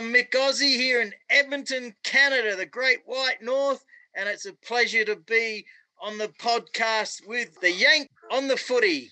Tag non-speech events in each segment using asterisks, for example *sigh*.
I'm Myk Aussie here in Edmonton, Canada, the Great White North, and it's a pleasure to be on the podcast with the Yank on the Footy.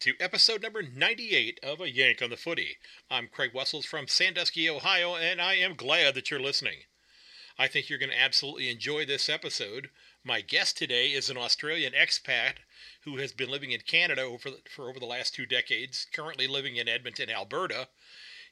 To episode number 98 of A Yank on the Footy. I'm Craig Wessels from Sandusky, Ohio, and I am glad that you're listening. I think you're going to absolutely enjoy this episode. My guest today is an Australian expat who has been living in Canada over, for over the last two decades, currently living in Edmonton, Alberta.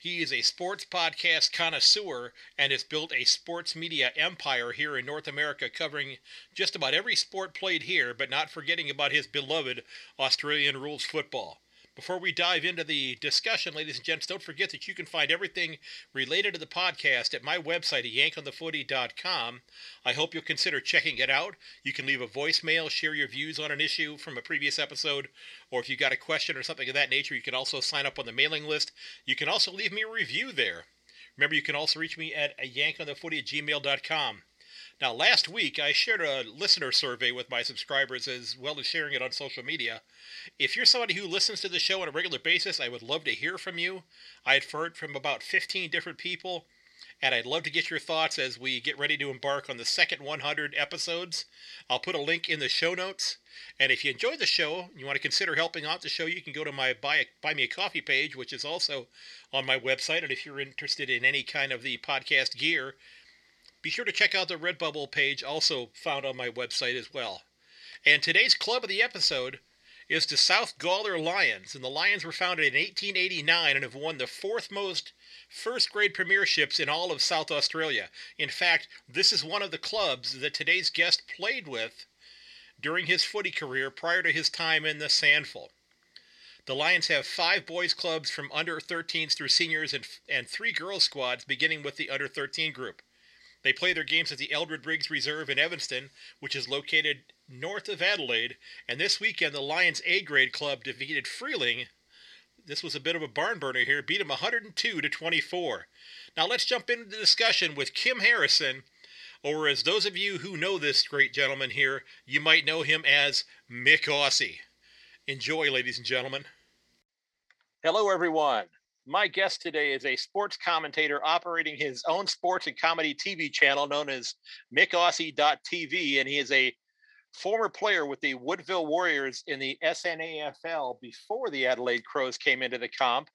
He is a sports podcast connoisseur and has built a sports media empire here in North America, covering just about every sport played here, but not forgetting about his beloved Australian rules football. Before we dive into the discussion, ladies and gents, don't forget that you can find everything related to the podcast at my website yankonthefooty.com. I hope you'll consider checking it out. You can leave a voicemail, share your views on an issue from a previous episode, or if you've got a question or something of that nature, you can also sign up on the mailing list. You can also leave me a review there. Remember, you can also reach me at yankonthefooty at gmail.com. Now, last week I shared a listener survey with my subscribers as well as sharing it on social media. If you're somebody who listens to the show on a regular basis, I would love to hear from you. I've heard from about 15 different people, and I'd love to get your thoughts as we get ready to embark on the second 100 episodes. I'll put a link in the show notes. And if you enjoy the show, and you want to consider helping out the show, you can go to my buy, a, buy me a coffee page, which is also on my website. And if you're interested in any kind of the podcast gear, be sure to check out the Redbubble page, also found on my website as well. And today's club of the episode is the South Gawler Lions, and the Lions were founded in 1889 and have won the fourth most first grade premierships in all of South Australia. In fact, this is one of the clubs that today's guest played with during his footy career prior to his time in the SANFL. The Lions have five boys clubs from under 13s through seniors and, and three girls squads beginning with the under 13 group. They play their games at the Eldred Riggs Reserve in Evanston, which is located north of Adelaide. And this weekend, the Lions A grade club defeated Freeling. This was a bit of a barn burner here, beat them 102 to 24. Now let's jump into the discussion with Kym Harrison, or as those of you who know this great gentleman here, you might know him as Myk Aussie. Enjoy, ladies and gentlemen. Hello, everyone. My guest today is a sports commentator operating his own sports and comedy TV channel known as MykAussie.tv, and he is a former player with the Woodville Warriors in the SANFL before the Adelaide Crows came into the comp.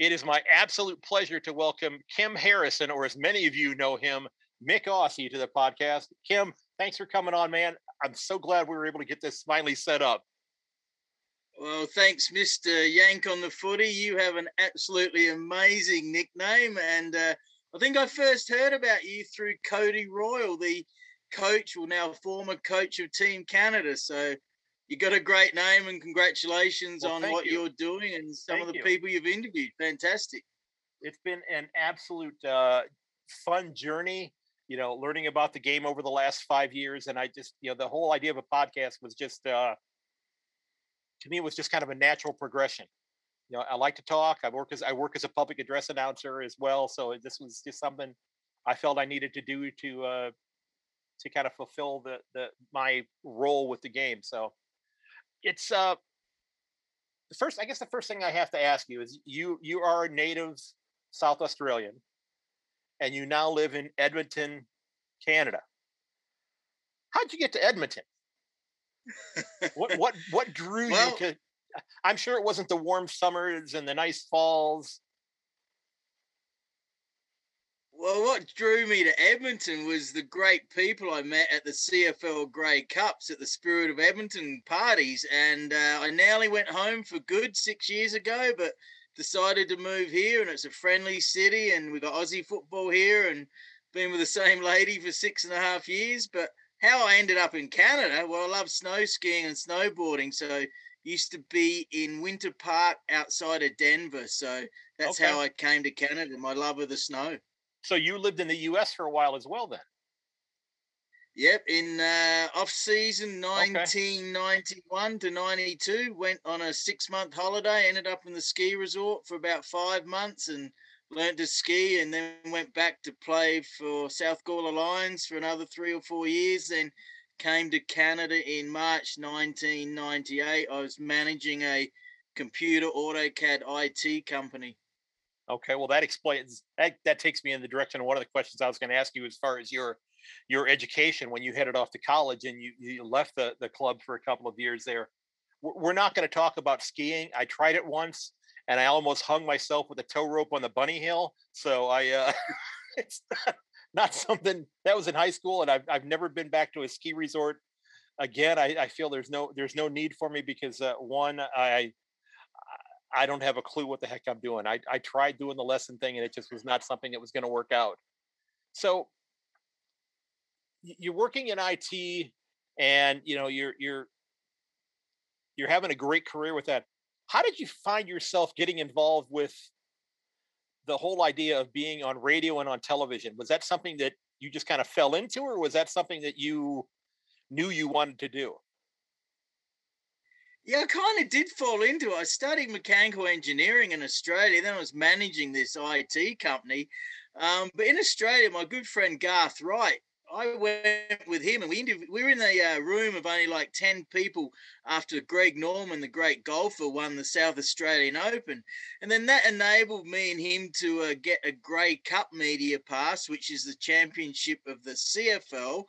It is my absolute pleasure to welcome Kym Harrison, or as many of you know him, Myk Aussie, to the podcast. Kym, thanks for coming on, man. I'm so glad we were able to get this finally set up. Well, thanks, Mr. Yank on the footy. You have an absolutely amazing nickname. And uh, I think I first heard about you through Cody Royal, the coach, well, now former coach of Team Canada. So you got a great name and congratulations well, on what you. are doing and some thank of the you. people you've interviewed. Fantastic. It's been an absolute uh, fun journey, you know, learning about the game over the last five years. And I just, you know, the whole idea of a podcast was just, uh, to me it was just kind of a natural progression. You know i like to talk i work as i work as a public address announcer as well so this was just something i felt i needed to do to uh to kind of fulfill the the my role with the game so it's uh the first i guess the first thing i have to ask you is you you are a native south australian and you now live in edmonton canada. How'd you get to edmonton what what what drew well, you to? I'm sure it wasn't the warm summers and the nice falls. Well, what drew me to Edmonton was the great people I met at the CFL Grey Cups at the Spirit of Edmonton parties. And uh, I nearly went home for good six years ago, but decided to move here. And it's a friendly city, and we got Aussie football here, and been with the same lady for six and a half years. But how I ended up in Canada, well, I love snow skiing and snowboarding. So used to be in Winter Park outside of Denver. So that's okay. how I came to Canada, my love of the snow. So you lived in the US for a while as well then? Yep, in uh, off season 1991 okay. to 92, went on a six month holiday, ended up in the ski resort for about five months and learned to ski, and then went back to play for South Gawler Lions for another three or four years. Then came to Canada in March 1998. I was managing a computer AutoCAD IT company. Okay, well that explains that. That takes me in the direction of one of the questions I was going to ask you as far as your your education when you headed off to college and you, you left the, the club for a couple of years there. We're not going to talk about skiing. I tried it once and I almost hung myself with a tow rope on the bunny hill. So I, uh, *laughs* it's not, something that was in high school, and I've I've never been back to a ski resort again. I, I feel there's no there's no need for me because uh, one I I don't have a clue what the heck I'm doing. I I tried doing the lesson thing and it just was not something that was going to work out. So you're working in IT and you know you're you're you're having a great career with that. How did you find yourself getting involved with the whole idea of being on radio and on television? Was that something that you just kind of fell into or was that something that you knew you wanted to do? Yeah, I kind of did fall into it. I studied mechanical engineering in Australia. Then I was managing this IT company. Um, but in Australia, my good friend Garth Wright, I went with him, and we we were in a uh, room of only like ten people after Greg Norman, the great golfer, won the South Australian Open, and then that enabled me and him to uh, get a Grey Cup media pass, which is the championship of the CFL,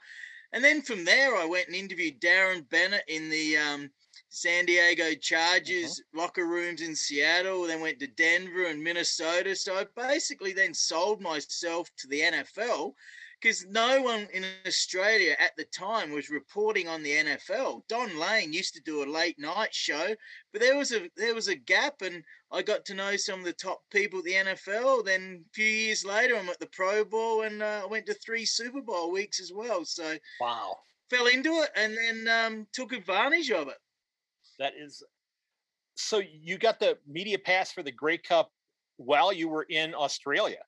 and then from there I went and interviewed Darren Bennett in the um, San Diego Chargers uh-huh. locker rooms in Seattle, then went to Denver and Minnesota. So I basically then sold myself to the NFL because no one in Australia at the time was reporting on the NFL. Don Lane used to do a late night show, but there was a there was a gap, and I got to know some of the top people at the NFL. Then a few years later, I'm at the Pro Bowl, and uh, I went to three Super Bowl weeks as well. So wow, fell into it, and then um, took advantage of it. That is, so you got the media pass for the Grey Cup while you were in Australia.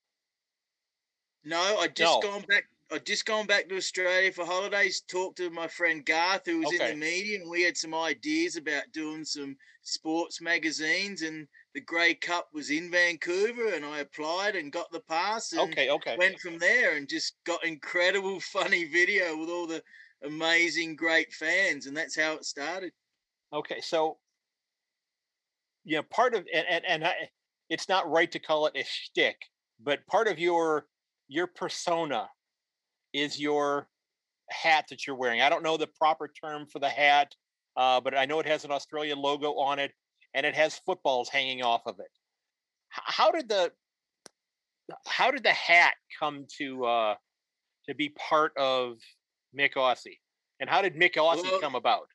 No, I just no. gone back. I just gone back to Australia for holidays. Talked to my friend Garth, who was okay. in the media, and we had some ideas about doing some sports magazines. And the Grey Cup was in Vancouver, and I applied and got the pass. okay, okay. Went from there and just got incredible, *laughs* funny video with all the amazing, great fans, and that's how it started. Okay, so yeah, part of and and, and I, it's not right to call it a shtick, but part of your your persona is your hat that you're wearing. I don't know the proper term for the hat, uh, but I know it has an Australian logo on it and it has footballs hanging off of it. How did the how did the hat come to uh, to be part of Myk Aussie? And how did Myk Aussie well, come about?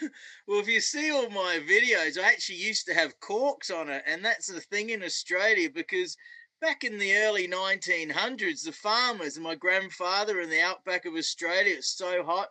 *laughs* Well, if you see all my videos, I actually used to have corks on it, and that's the thing in Australia because back in the early 1900s, the farmers and my grandfather in the outback of Australia, it's so hot,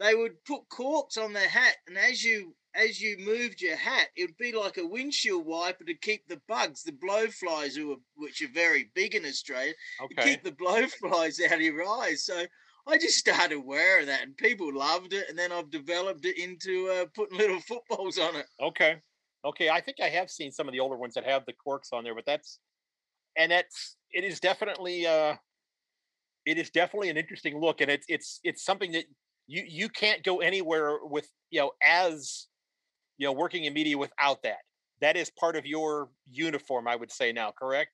they would put corks on their hat, and as you as you moved your hat, it would be like a windshield wiper to keep the bugs, the blowflies, who are, which are very big in Australia, okay. keep the *laughs* blowflies out of your eyes. So I just started wearing that, and people loved it, and then I've developed it into uh, putting little *laughs* footballs on it. Okay, okay. I think I have seen some of the older ones that have the corks on there, but that's and that's it is definitely uh it is definitely an interesting look and it's it's it's something that you you can't go anywhere with you know as you know working in media without that. That is part of your uniform i would say now correct?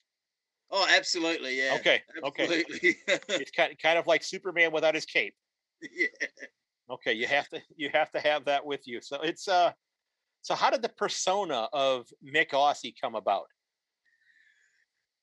Oh absolutely yeah okay absolutely. okay *laughs* it's kind, kind of like superman without his cape. Yeah. Okay you have to you have to have that with you. So it's uh so how did the persona of Myk Aussie come about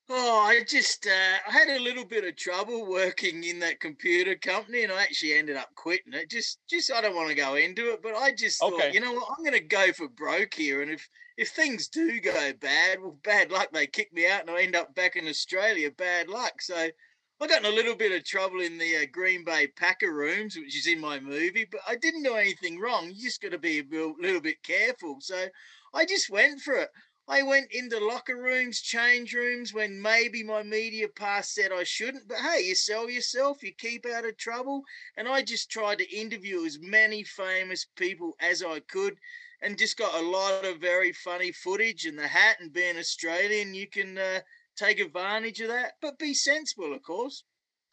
Oh, I just uh, I had a little bit of trouble working in that computer company, and I actually ended up quitting it. Just, just I don't want to go into it, but I just okay. thought, you know what, I'm going to go for broke here, and if if things do go bad, well, bad luck. They kick me out, and I end up back in Australia. Bad luck. So I got in a little bit of trouble in the uh, Green Bay Packer rooms, which is in my movie, but I didn't do anything wrong. You just got to be a little bit careful. So I just went for it. I went into locker rooms, change rooms when maybe my media pass said I shouldn't. But hey, you sell yourself, you keep out of trouble. And I just tried to interview as many famous people as I could and just got a lot of very funny footage. And the hat and being Australian, you can uh, take advantage of that, but be sensible, of course.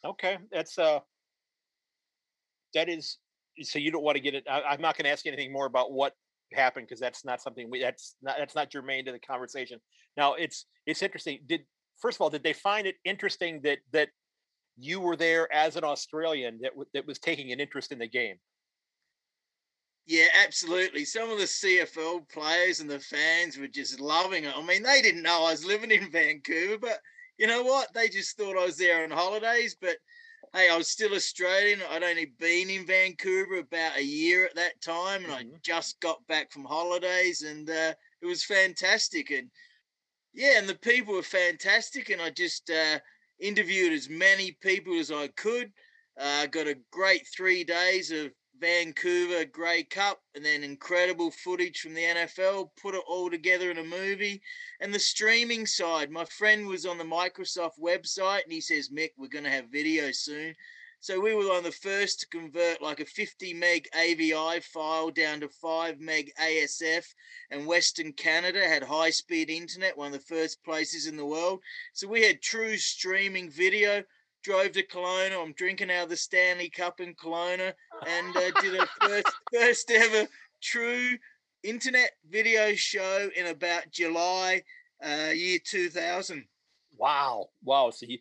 Okay, that's uh, that is. So you don't want to get it. I, I'm not going to ask anything more about what happened because that's not something we. That's not that's not germane to the conversation. Now it's it's interesting. Did first of all, did they find it interesting that that you were there as an Australian that that was taking an interest in the game? Yeah, absolutely. Some of the CFL players and the fans were just loving it. I mean, they didn't know I was living in Vancouver, but you know what? They just thought I was there on holidays. But hey, I was still Australian. I'd only been in Vancouver about a year at that time, and mm-hmm. I just got back from holidays, and uh, it was fantastic. And yeah, and the people were fantastic, and I just uh, interviewed as many people as I could. Uh, got a great three days of Vancouver Grey Cup and then incredible footage from the NFL, put it all together in a movie. And the streaming side, my friend was on the Microsoft website and he says, Myk, we're going to have video soon. So we were one of the first to convert like a 50 meg AVI file down to 5 meg ASF. And Western Canada had high speed internet, one of the first places in the world. So we had true streaming video drove to Kelowna. I'm drinking out of the Stanley Cup in Kelowna and uh, *laughs* did a first first ever true internet video show in about July uh, year 2000. Wow, wow. So you,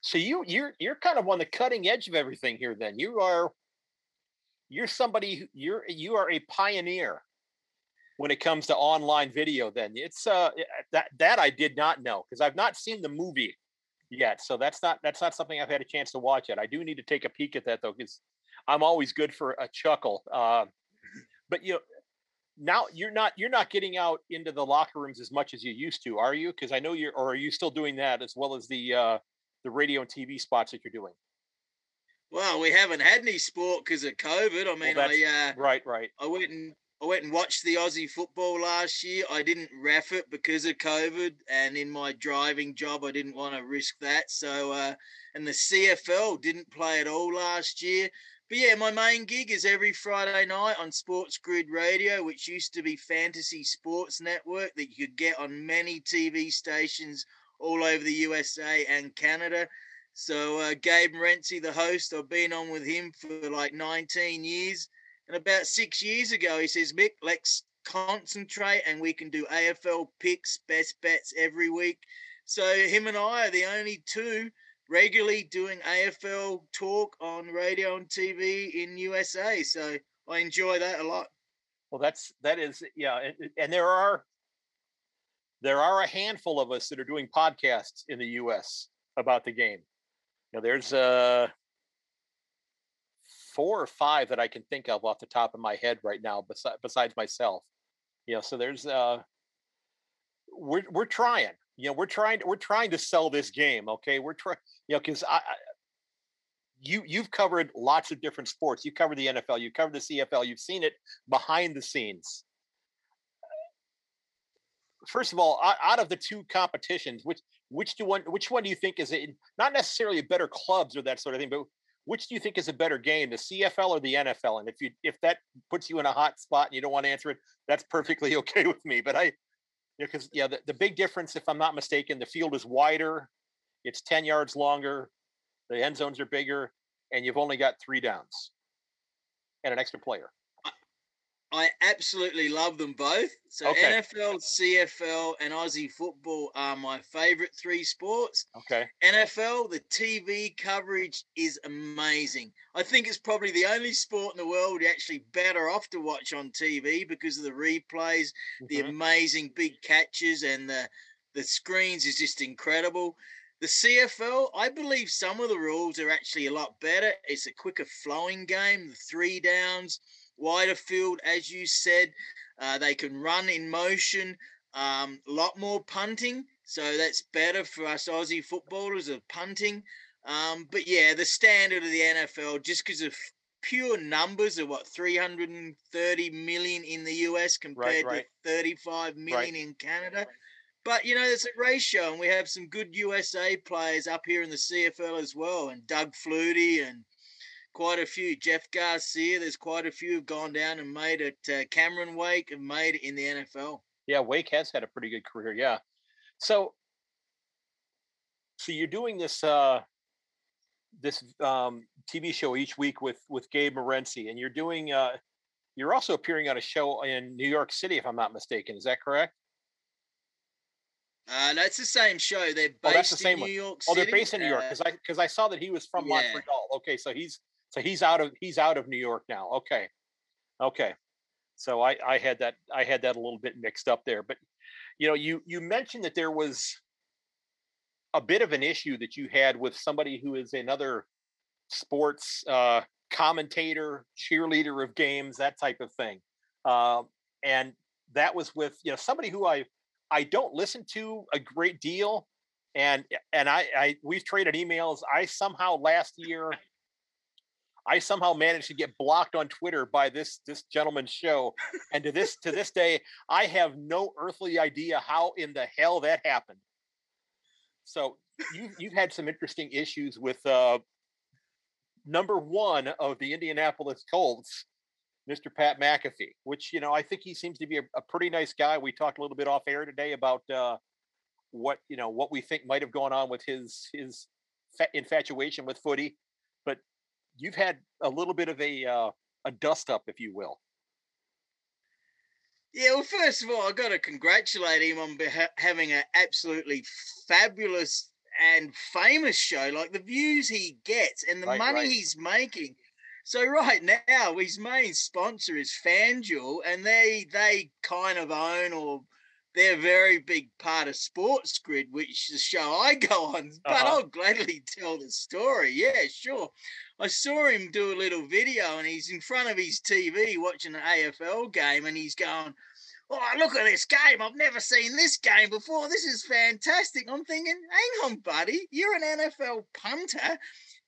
so you you're you're kind of on the cutting edge of everything here. Then you are you're somebody you're you are a pioneer when it comes to online video. Then it's uh that that I did not know because I've not seen the movie yet. So that's not that's not something I've had a chance to watch yet. I do need to take a peek at that though, because I'm always good for a chuckle. Uh, but you know, now you're not you're not getting out into the locker rooms as much as you used to, are you? Because I know you're, or are you still doing that as well as the uh, the radio and TV spots that you're doing? Well, we haven't had any sport because of COVID. I mean, well, I uh, right, right. I went and I went and watched the Aussie football last year. I didn't ref it because of COVID, and in my driving job, I didn't want to risk that. So, uh, and the CFL didn't play at all last year. But yeah, my main gig is every Friday night on Sports Grid Radio, which used to be Fantasy Sports Network that you could get on many TV stations all over the USA and Canada. So uh, Gabe Morency, the host, I've been on with him for like 19 years and about six years ago, he says, Myk, let's concentrate and we can do AFL picks, best bets every week. So him and I are the only two regularly doing AFL talk on radio and TV in USA. So I enjoy that a lot. Well, that's that is yeah, and, and there are there are a handful of us that are doing podcasts in the US about the game. Now, there's uh four or five that I can think of off the top of my head right now, besides besides myself. You know, so there's uh, we're we're trying. You know, we're trying we're trying to sell this game. Okay, we're trying. You know, because I, I you you've covered lots of different sports. You covered the NFL, you covered the CFL, you've seen it behind the scenes. First of all, out of the two competitions, which which do one which one do you think is it not necessarily better clubs or that sort of thing, but which do you think is a better game, the CFL or the NFL? And if you if that puts you in a hot spot and you don't want to answer it, that's perfectly *laughs* okay with me. But I, because yeah, the, the big difference, if I'm not mistaken, the field is wider, it's 10 yards longer, the end zones are bigger, and you've only got three downs and an extra player. I absolutely love them both. So okay. NFL, CFL, and Aussie football are my favorite three sports. Okay. NFL, the TV coverage is amazing. I think it's probably the only sport in the world you're actually better off to watch on TV because of the replays, mm-hmm. the amazing big catches, and the the screens is just incredible. The CFL, I believe some of the rules are actually a lot better. It's a quicker flowing game, the three downs wider field, as you said. Uh, they can run in motion, a um, lot more punting. So that's better for us Aussie footballers of punting. Um, but yeah, the standard of the NFL, just because of pure numbers of what 330 million in the US compared right, right. to 35 million right. in Canada. But you know, there's a ratio, and we have some good USA players up here in the CFL as well, and Doug Flutie and quite a few. Jeff Garcia, there's quite a few have gone down and made it. Uh, Cameron Wake have made it in the NFL. Yeah, Wake has had a pretty good career. Yeah. So, so you're doing this uh, this um, TV show each week with with Gabe Morency, and you're doing uh, you're also appearing on a show in New York City, if I'm not mistaken. Is that correct? Uh, that's the same show. They're based oh, that's the same in New York City. Oh, they're based in New York because I because I saw that he was from yeah. Montreal. Okay, so he's so he's out of he's out of New York now. Okay, okay. So I I had that I had that a little bit mixed up there, but you know you you mentioned that there was a bit of an issue that you had with somebody who is another sports uh, commentator, cheerleader of games, that type of thing, uh, and that was with you know somebody who I I don't listen to a great deal, and and I, I we've traded emails. I somehow last year, I somehow managed to get blocked on Twitter by this this gentleman's show, and to this to this day, I have no earthly idea how in the hell that happened. So you you've had some interesting issues with uh, number one of the Indianapolis Colts Mr. Pat McAfee, which you know I think he seems to be a, a pretty nice guy. We talked a little bit off air today about uh, what you know what we think might have gone on with his his fa- infatuation with footy, but you've had a little bit of a uh, a dust up, if you will. Yeah, well, first of all, I got to congratulate him on beha- having an absolutely fabulous and famous show. Like the views he gets and the right, money right. he's making so right now, his main sponsor is FanDuel, and they they kind of own or they're a very big part of Sports Grid, which is the show I go on. But uh-huh. I'll gladly tell the story. Yeah, sure. I saw him do a little video, and he's in front of his TV watching an AFL game, and he's going, "Oh, look at this game! I've never seen this game before. This is fantastic." I'm thinking, "Hang on, buddy, you're an NFL punter."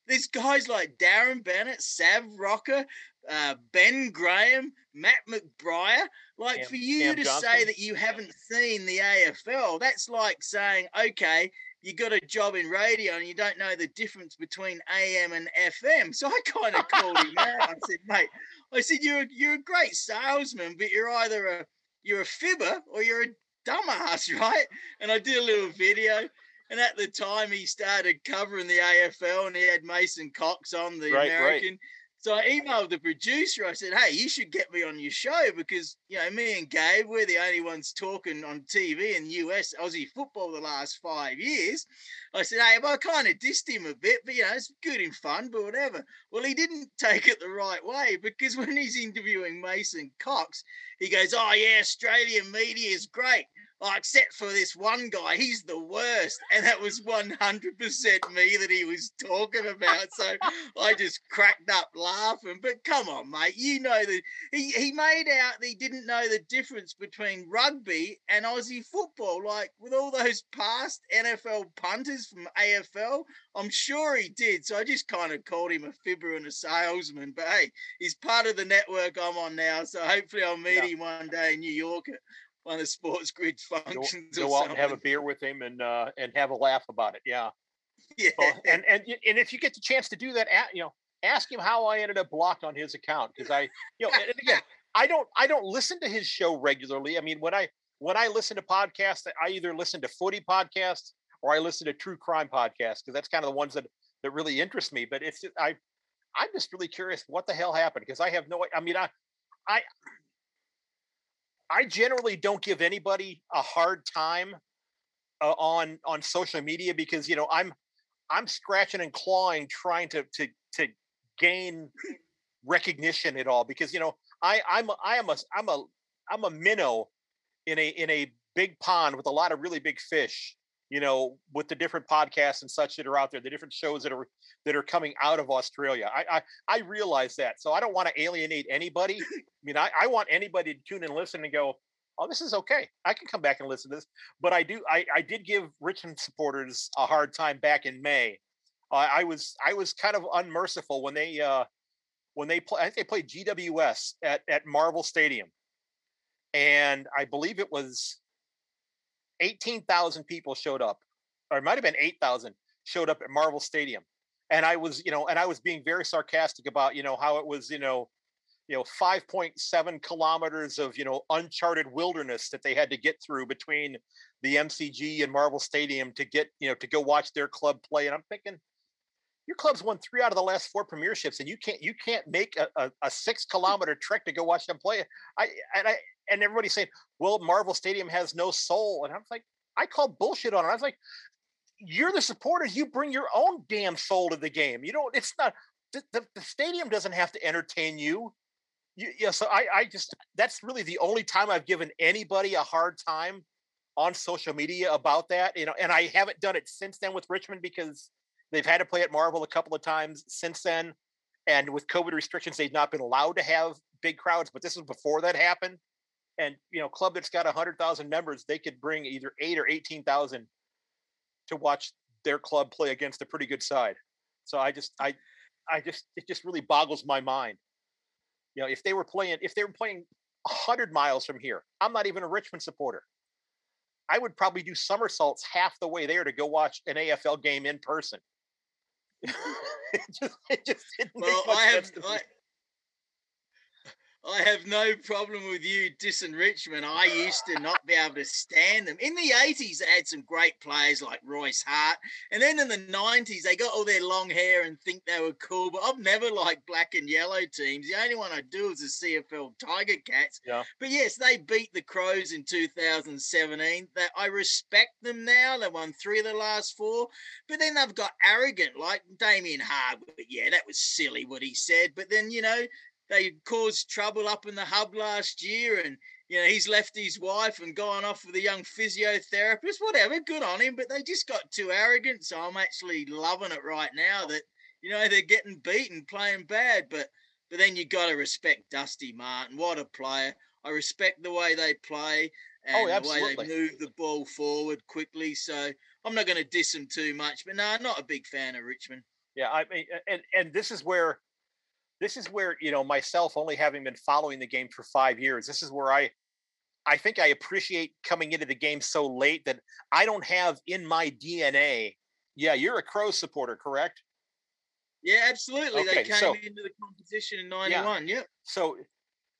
There's guys like Darren Bennett, Sav Rocca, uh, Ben Graham, Matt McBriar. Like Cam, for you Cam to Johnson. say that you haven't seen the AFL, that's like saying, okay, you got a job in radio and you don't know the difference between AM and FM. So I kind of called him out. I said, *laughs* mate, I said you're you're a great salesman, but you're either a you're a fibber or you're a dumbass, *laughs* right? And I did a little video. And at the time, he started covering the AFL, and he had Mason Cox on the right, American. Right. So I emailed the producer. I said, "Hey, you should get me on your show because you know me and Gabe, we're the only ones talking on TV in US Aussie football the last five years." I said, "Hey, I kind of dissed him a bit, but you know it's good and fun, but whatever." Well, he didn't *laughs* take it the right way because when he's interviewing Mason Cox, he goes, "Oh yeah, Australian media is great." Oh, except for this one guy, he's the worst. And that was 100% me that he was talking about. So I *laughs* just cracked up laughing. But come on, mate, you know that he, he made out that he didn't know the difference between rugby and Aussie football. Like with all those past NFL punters from AFL, I'm sure he did. So I just kind of called him a fibber and a salesman. But hey, he's part of the network I'm on now. So hopefully I'll meet yeah. him one day in New York one of sports grid functions. Go, go out and have a beer with him and uh, and have a laugh about it. Yeah. *laughs* Yeah. and and and if you get the chance to do that, at, you know, ask him how I ended up blocked on his account because I, you know, and again, *laughs* I don't I don't listen to his show regularly. I mean, when I when I listen to podcasts, I either listen to footy podcasts or I listen to true crime podcasts because that's kind of the ones that that really interest me. But it's I I'm just really curious what the hell happened because I have no I mean I I I generally don't give anybody a hard time uh, on on social media because you know I'm I'm scratching and clawing trying to to to gain recognition at all because you know I I'm I am a I'm a I'm a minnow in a in a big pond with a lot of really big fish you know, with the different podcasts and such that are out there, the different shows that are that are coming out of Australia. I I, I realize that, so I don't want to alienate anybody. *laughs* I mean, I, I want anybody to tune in, and listen, and go, "Oh, this is okay. I can come back and listen to this." But I do. I I did give Richmond supporters a hard time back in May. Uh, I was I was kind of unmerciful when they uh when they play. I think they played GWS at at Marvel Stadium, and I believe it was 18,000 people showed up, or it might have been 8,000 showed up at Marvel Stadium. And I was, you know, and I was being very sarcastic about, you know, how it was, you know, you know, 5.7 kilometers of, you know, uncharted wilderness that they had to get through between the MCG and Marvel Stadium to get, you know, to go watch their club play. And I'm thinking, your club's won three out of the last four premierships, and you can't you can't make a, a, a six mm. kilometer trek to go watch them play. I and I and everybody's saying, well, Marvel Stadium has no soul, and I'm like, I call bullshit on it. I was like, you're the supporters. You bring your own damn soul to the game. You don't. It's not the, the, the stadium doesn't have to entertain you. You, yeah, so I, I just that's really the only time I've given anybody a hard time on social media about that. You know, and I haven't done it since then with Richmond because they've had to play at Marvel a couple of times since then. And with COVID restrictions, they've not been allowed to have big crowds, but this was before that happened. And you know, club that's got hundred thousand members, they could bring either eight or eighteen thousand to watch their club play against a pretty good side. So I just I I just it just really boggles my mind. You know, if they were playing if they were playing 100 miles from here, I'm not even a Richmond supporter. I would probably do somersaults half the way there to go watch an AFL game in person. *laughs* it just, it just well, I have, I, I have no problem with you dissing Richmond. I used to not be able to stand them. In the 80s, they had some great players like Royce Hart. And then in the 90s, they got all their long hair and think they were cool. But I've never liked black and yellow teams. The only one I do is the CFL Tiger Cats. Yeah. But yes, they beat the Crows in 2017. That I respect them now. They won three of the last four. But then they've got arrogant, like Damien Hardwick. Yeah, that was silly what he said. But then, you know, they caused trouble up in the hub last year and you know he's left his wife and gone off with a young physiotherapist whatever good on him but they just got too arrogant so i'm actually loving it right now that you know they're getting beaten playing bad but but then you got to respect dusty martin. What a player. I respect the way they play oh, and oh, the way they move the ball forward quickly so i'm not going to diss them too much but no i'm not a big fan of richmond. Yeah i mean and and this is where this is where you know myself only having been following the game for five years this is where i i think i appreciate coming into the game so late that i don't have in my dna yeah you're a crow supporter correct? Yeah absolutely okay, they came so, into the competition in 91 yeah, yep. so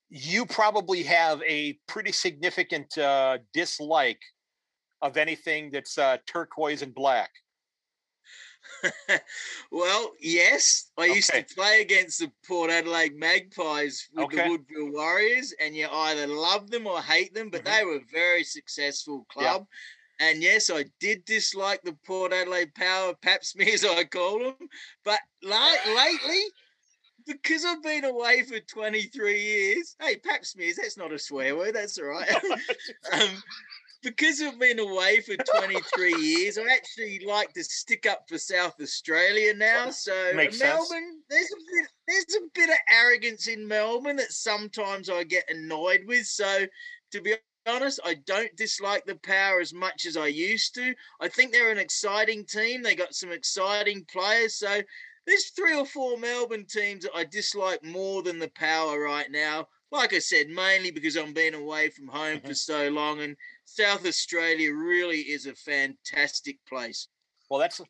you probably have a pretty significant uh, dislike of anything that's uh, turquoise and black *laughs* well, yes, I used to play against the Port Adelaide Magpies with okay. the Woodville Warriors, and you either love them or hate them, but mm-hmm. they were a very successful club. Yeah. And yes, I did dislike the Port Adelaide Power Pap smears, *laughs* I call them. But lately, because I've been away for 23 years, hey, Pap smears, that's not a swear word, that's all right. *laughs* um, because I've been away for 23 years, I actually like to stick up for South Australia now. So Makes Melbourne, sense. there's a bit, there's a bit of arrogance in Melbourne that sometimes I get annoyed with. So to be honest, I don't dislike the power as much as I used to. I think they're an exciting team. They got some exciting players. So there's three or four Melbourne teams that I dislike more than the power right now. Like I said, mainly because I'm being away from home mm-hmm. for so long and South Australia really is a fantastic place. Well, that's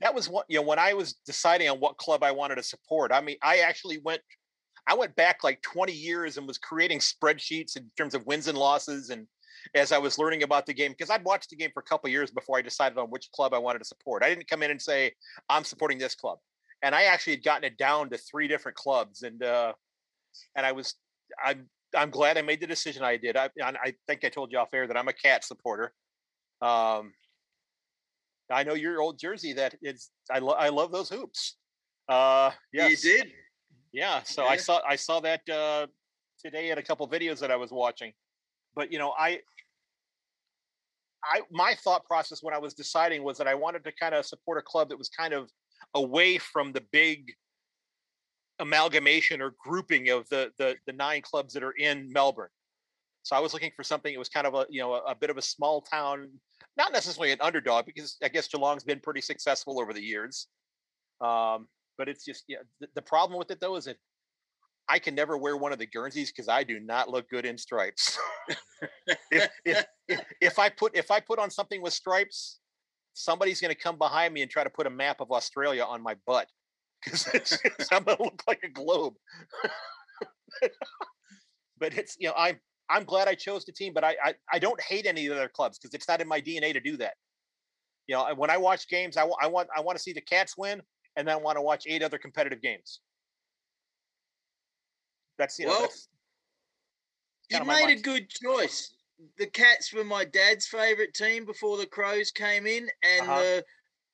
that was what you know when I was deciding on what club I wanted to support. I mean, I actually went I went back like 20 years and was creating spreadsheets in terms of wins and losses and as I was learning about the game because I'd watched the game for a couple years before I decided on which club I wanted to support. I didn't come in and say I'm supporting this club. And I actually had gotten it down to three different clubs and uh and I was I'm I'm glad I made the decision I did. I I think I told you off air that I'm a cat supporter. Um, I know your old jersey that is I lo- I love those hoops. Uh, yes. You did. Yeah. So yeah. I saw I saw that uh, today in a couple videos that I was watching. But you know, I I my thought process when I was deciding was that I wanted to kind of support a club that was kind of away from the big amalgamation or grouping of the, the the nine clubs that are in Melbourne. So I was looking for something that was kind of a you know a, a, bit of a small town, not necessarily an underdog because I guess Geelong's been pretty successful over the years. Um, but it's just yeah. The, the problem with it though is that I can never wear one of the Guernseys because I do not look good in stripes. if, if, if, if I put if I put on something with stripes, somebody's going to come behind me and try to put a map of Australia on my butt because *laughs* I'm to look like a globe. *laughs* but it's you know I'm I'm glad I chose the team, but I I, I don't hate any of the other clubs because it's not in my DNA to do that. You know, when I watch games, I, w- I want I want to see the Cats win, and then I want to watch eight other competitive games. That's you know, Well, that's You made a good choice. The Cats were my dad's favorite team before the Crows came in, and Uh-huh. the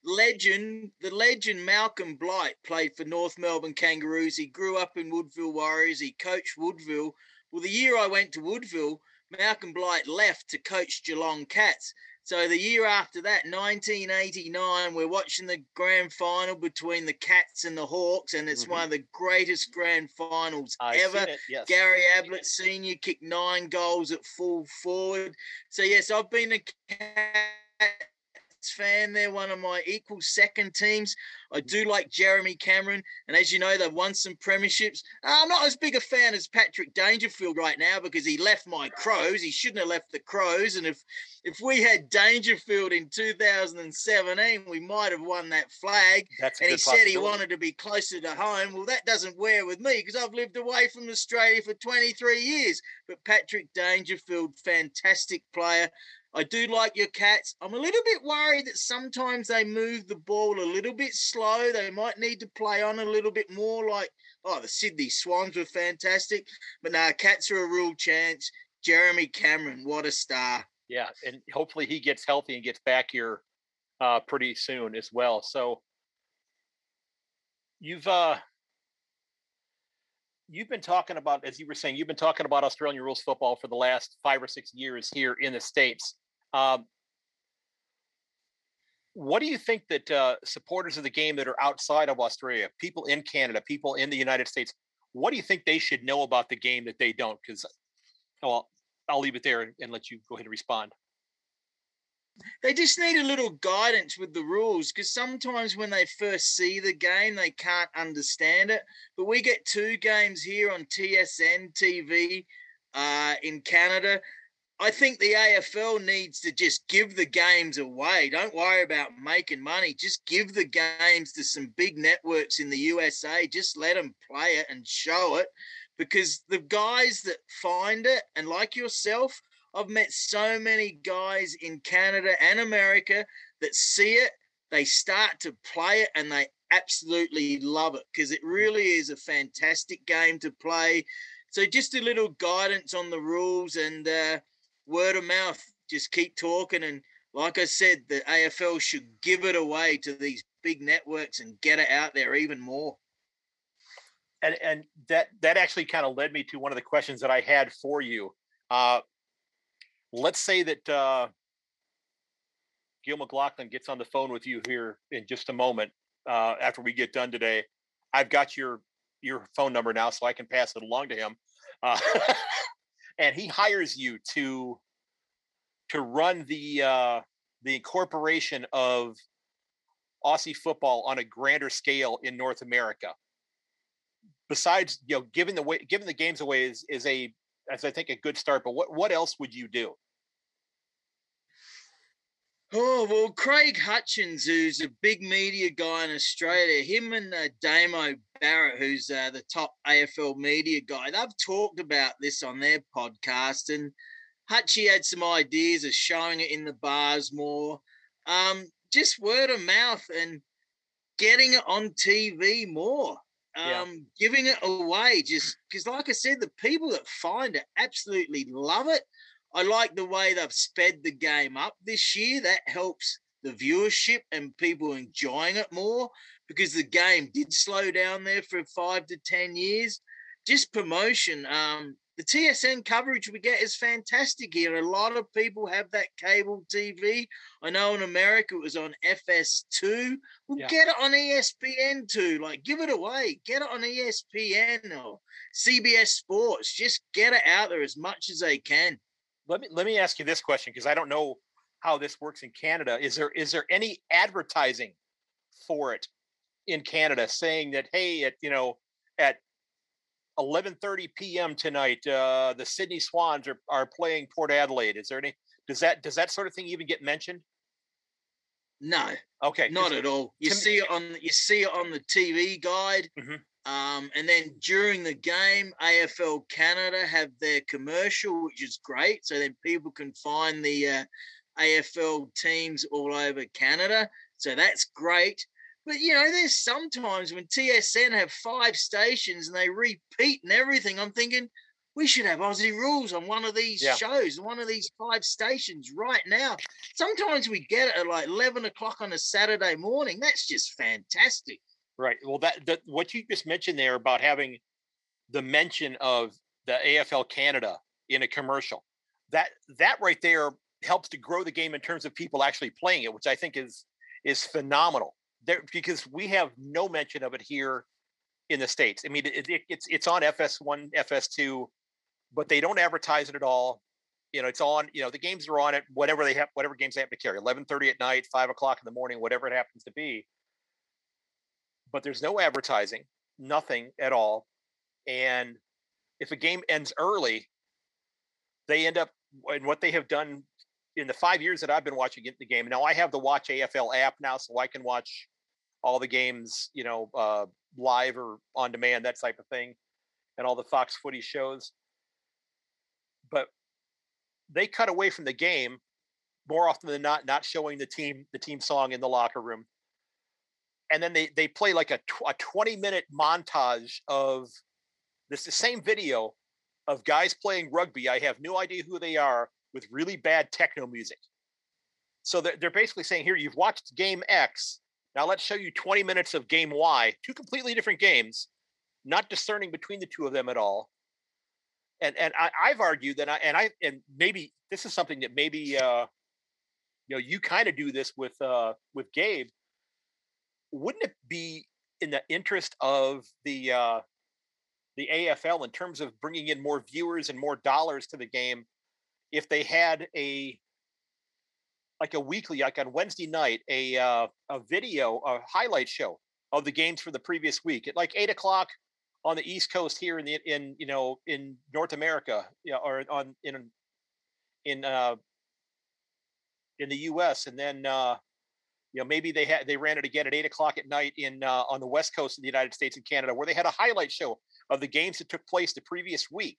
legend, the legend Malcolm Blight played for North Melbourne Kangaroos. He grew up in Woodville Warriors. He coached Woodville. Well, the year I went to Woodville, Malcolm Blight left to coach Geelong Cats. So the year after that, 1989, we're watching the grand final between the Cats and the Hawks, and it's Mhm. one of the greatest grand finals I've ever. yes. Gary Ablett Senior kicked nine goals at full forward. So yes, I've been a Cats fan. They're one of my equal second teams. I do like Jeremy Cameron, and as you know, they've won some premierships. Uh, I'm not as big a fan as Patrick Dangerfield right now because he left my Crows. He shouldn't have left the Crows, and if if we had Dangerfield in 2017, we might have won that flag That's and he said he wanted to be closer to home. Well, that doesn't wear with me because I've lived away from Australia for 23 years. But Patrick Dangerfield, fantastic player. I do like your cats. I'm a little bit worried that sometimes they move the ball a little bit slow. They might need to play on a little bit more like, oh, the Sydney Swans were fantastic. But now cats are a real chance. Jeremy Cameron, what a star. Yeah, and hopefully he gets healthy and gets back here uh, pretty soon as well. So you've uh, you've been talking about, as you were saying, you've been talking about Australian rules football for the last five or six years here in the states. Um, what do you think that uh, supporters of the game that are outside of Australia, people in Canada, people in the United States, what do you think they should know about the game that they don't? Because, well, I'll leave it there and, let you go ahead and respond. they just need a little guidance with the rules because sometimes when they first see the game, they can't understand it. But we get two games here on TSN TV uh, in Canada. I think the AFL needs to just give the games away. Don't worry about making money. Just give the games to some big networks in the USA. Just let them play it and show it because the guys that find it, and like yourself, I've met so many guys in Canada and America that see it, they start to play it, and they absolutely love it because it really is a fantastic game to play. So, just a little guidance on the rules and uh, word of mouth. Just keep talking. And like I said, the AFL should give it away to these big networks and get it out there even more. and and that that actually kind of led me to one of the questions that I had for you. Uh, let's say that uh, Gil McLachlan gets on the phone with you here in just a moment uh, after we get done today. I've got your your phone number now, so I can pass it along to him. Uh, *laughs* and he hires you to to run the uh, the incorporation of Aussie football on a grander scale in North America besides you know giving the way giving the games away is is a as I think a good start. But what what else would you do? Oh well, Craig Hutchison, who's a big media guy in Australia, him and uh, Damo Barrett, who's uh, the top AFL media guy, they've talked about this on their podcast, and Hutchie had some ideas of showing it in the bars more, um, just word of mouth and getting it on TV more, um, Yeah. giving it away, just because, like I said, the people that find it absolutely love it. I like the way they've sped the game up this year. That helps the viewership and people enjoying it more because the game did slow down there for five to 10 years. Just promotion. Um, the TSN coverage we get is fantastic here. A lot of people have that cable TV. I know in America it was on FS2. Well, Yeah. get it on E ESPN2. Like, give it away. Get it on ESPN or CBS Sports. Just get it out there as much as they can. Let me let me ask you this question because I don't know how this works in Canada. Is there is there any advertising for it in Canada saying that hey at you know at 11:30 p.m. tonight. Uh, the Sydney Swans are, are playing Port Adelaide. Is there any? Does that does that sort of thing even get mentioned? No. Okay. Not at all. You see it on you see it on the TV guide. Mm-hmm. Um, and then during the game, AFL Canada have their commercial, which is great. So then people can find the uh, AFL teams all over Canada. So that's great. But you know, there's sometimes when TSN have five stations and they repeat and everything, I'm thinking we should have Aussie rules on one of these yeah. shows, one of these five stations right now. Sometimes we get it at like 11 o'clock on a Saturday morning. That's just fantastic. Right. Well, that, that what you just mentioned there about having the mention of the AFL Canada in a commercial, that that right there helps to grow the game in terms of people actually playing it, which I think is is phenomenal. There because we have no mention of it here in the states. I mean, it, it, it's it's on FS1, FS2, but they don't advertise it at all. You know, it's on. You know, the games are on it. Whatever they have, whatever games they happen to carry, eleven thirty at night, five o'clock in the morning, whatever it happens to be. But there's no advertising, nothing at all, and if a game ends early, they end up and what they have done in the five years that I've been watching the game. Now I have the Watch AFL app now, so I can watch all the games, you know, uh, live or on demand, that type of thing, and all the Fox Footy shows. But they cut away from the game more often than not, not showing the team the team song in the locker room, and then they they play like a a twenty minute montage of this the same video of guys playing rugby. I have no idea who they are with really bad techno music. So they're they're basically saying here, you've watched game X. Now let's show you 20 minutes of game Y, two completely different games, not discerning between the two of them at all. And and I, have argued that I and I and maybe this is something that maybe uh, you know you kind of do this with uh, with Gabe. Wouldn't it be in the interest of the uh, the AFL in terms of bringing in more viewers and more dollars to the game if they had a like a weekly, like on Wednesday night, a uh, a video, a highlight show of the games for the previous week at like eight o'clock on the East Coast here in the in you know in North America, you know, or on in in uh, in the U.S. and then uh, you know maybe they had they ran it again at eight o'clock at night in uh, on the West Coast of the United States and Canada, where they had a highlight show of the games that took place the previous week,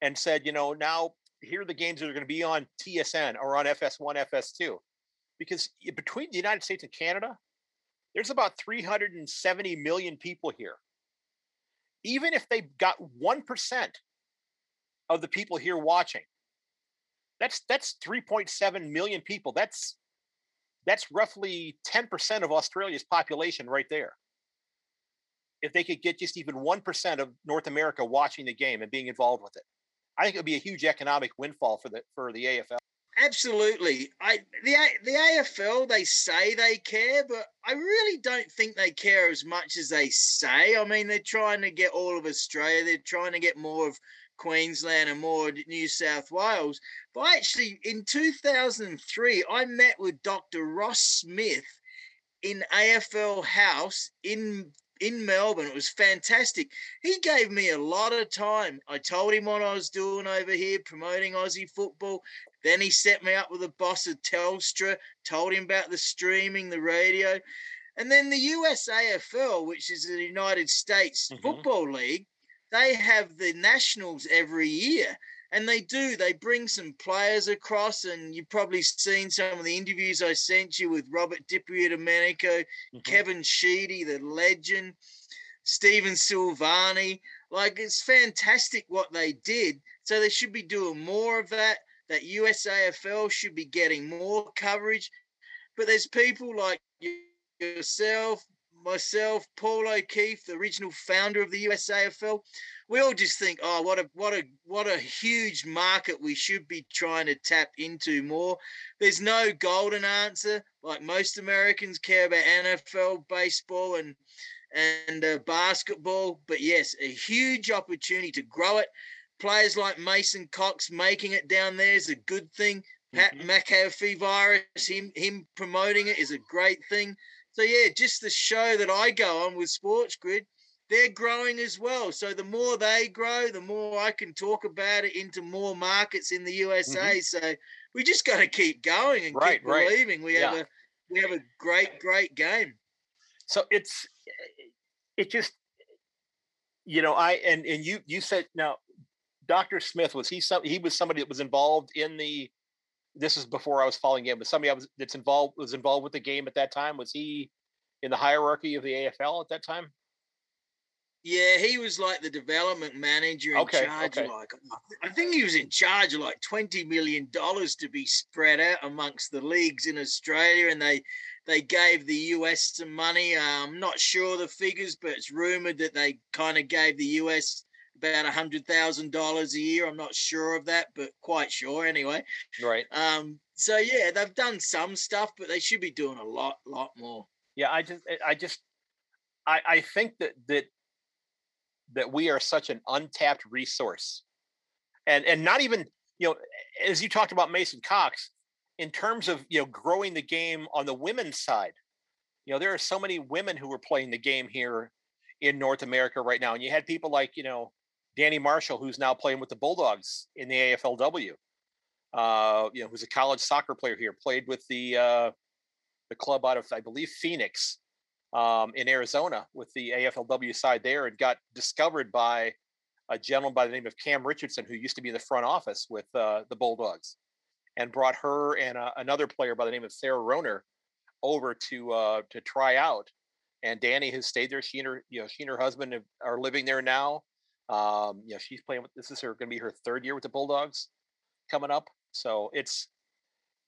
and said you know now here are the games that are going to be on TSN or on FS1, FS2. Because between the United States and Canada, there's about 370 million people here. Even if they got 1% of the people here watching, that's that's 3.7 million people. That's that's roughly 10% of Australia's population right there. If they could get just even 1% of North America watching the game and being involved with it. I think it would be a huge economic windfall for the for the AFL. Absolutely. I the the AFL they say they care, but I really don't think they care as much as they say. I mean, they're trying to get all of Australia. They're trying to get more of Queensland and more New South Wales. But actually, in 2003, I met with Dr. Ross Smith in AFL House in in Melbourne. It was fantastic. He gave me a lot of time. I told him what I was doing over here, promoting Aussie football. Then he set me up with the boss of Telstra, told him about the streaming, the radio. And then the USAFL, which is the United States mm-hmm. Football League, they have the nationals every year and they do. They bring some players across, and you've probably seen some of the interviews I sent you with Robert Domenico, mm-hmm. Kevin Sheedy, the legend, Stephen Silvagni Like it's fantastic what they did. So they should be doing more of that. That USAFL should be getting more coverage. But there's people like yourself, myself, Paul O'Keefe, the original founder of the USAFL, we all just think, oh, what a what a what a huge market we should be trying to tap into more. There's no golden answer. Like most Americans care about NFL, baseball, and and uh, basketball, but yes, a huge opportunity to grow it. Players like Mason Cox making it down there is a good thing. Pat mm-hmm. McAfee virus, him him promoting it is a great thing. So yeah, just the show that I go on with Sports Grid, they're growing as well. So the more they grow, the more I can talk about it into more markets in the USA. Mm-hmm. So we just got to keep going and right, keep believing. Right. We yeah. have a we have a great, great game. So it's it just you know I and and you you said now Dr. Smith was he some he was somebody that was involved in the this is before I was following him, but somebody I was that's involved was involved with the game at that time. Was he in the hierarchy of the AFL at that time? Yeah, he was like the development manager in okay, charge okay. like I think he was in charge of like twenty million dollars to be spread out amongst the leagues in Australia, and they they gave the US some money. Uh, I'm not sure the figures, but it's rumored that they kind of gave the US about a hundred thousand dollars a year. I'm not sure of that, but quite sure anyway. Right. Um. So yeah, they've done some stuff, but they should be doing a lot, lot more. Yeah, I just, I just, I, I think that that that we are such an untapped resource and and not even you know as you talked about mason cox in terms of you know growing the game on the women's side you know there are so many women who are playing the game here in north america right now and you had people like you know danny marshall who's now playing with the bulldogs in the aflw uh, you know who's a college soccer player here played with the uh, the club out of i believe phoenix um, in Arizona with the AFLW side there and got discovered by a gentleman by the name of Cam Richardson, who used to be in the front office with uh, the Bulldogs, and brought her and uh, another player by the name of Sarah Roner over to uh, to try out. And Danny has stayed there. She and her, you know, she and her husband have, are living there now. Um, you know, she's playing with this is her going to be her third year with the Bulldogs coming up. So it's,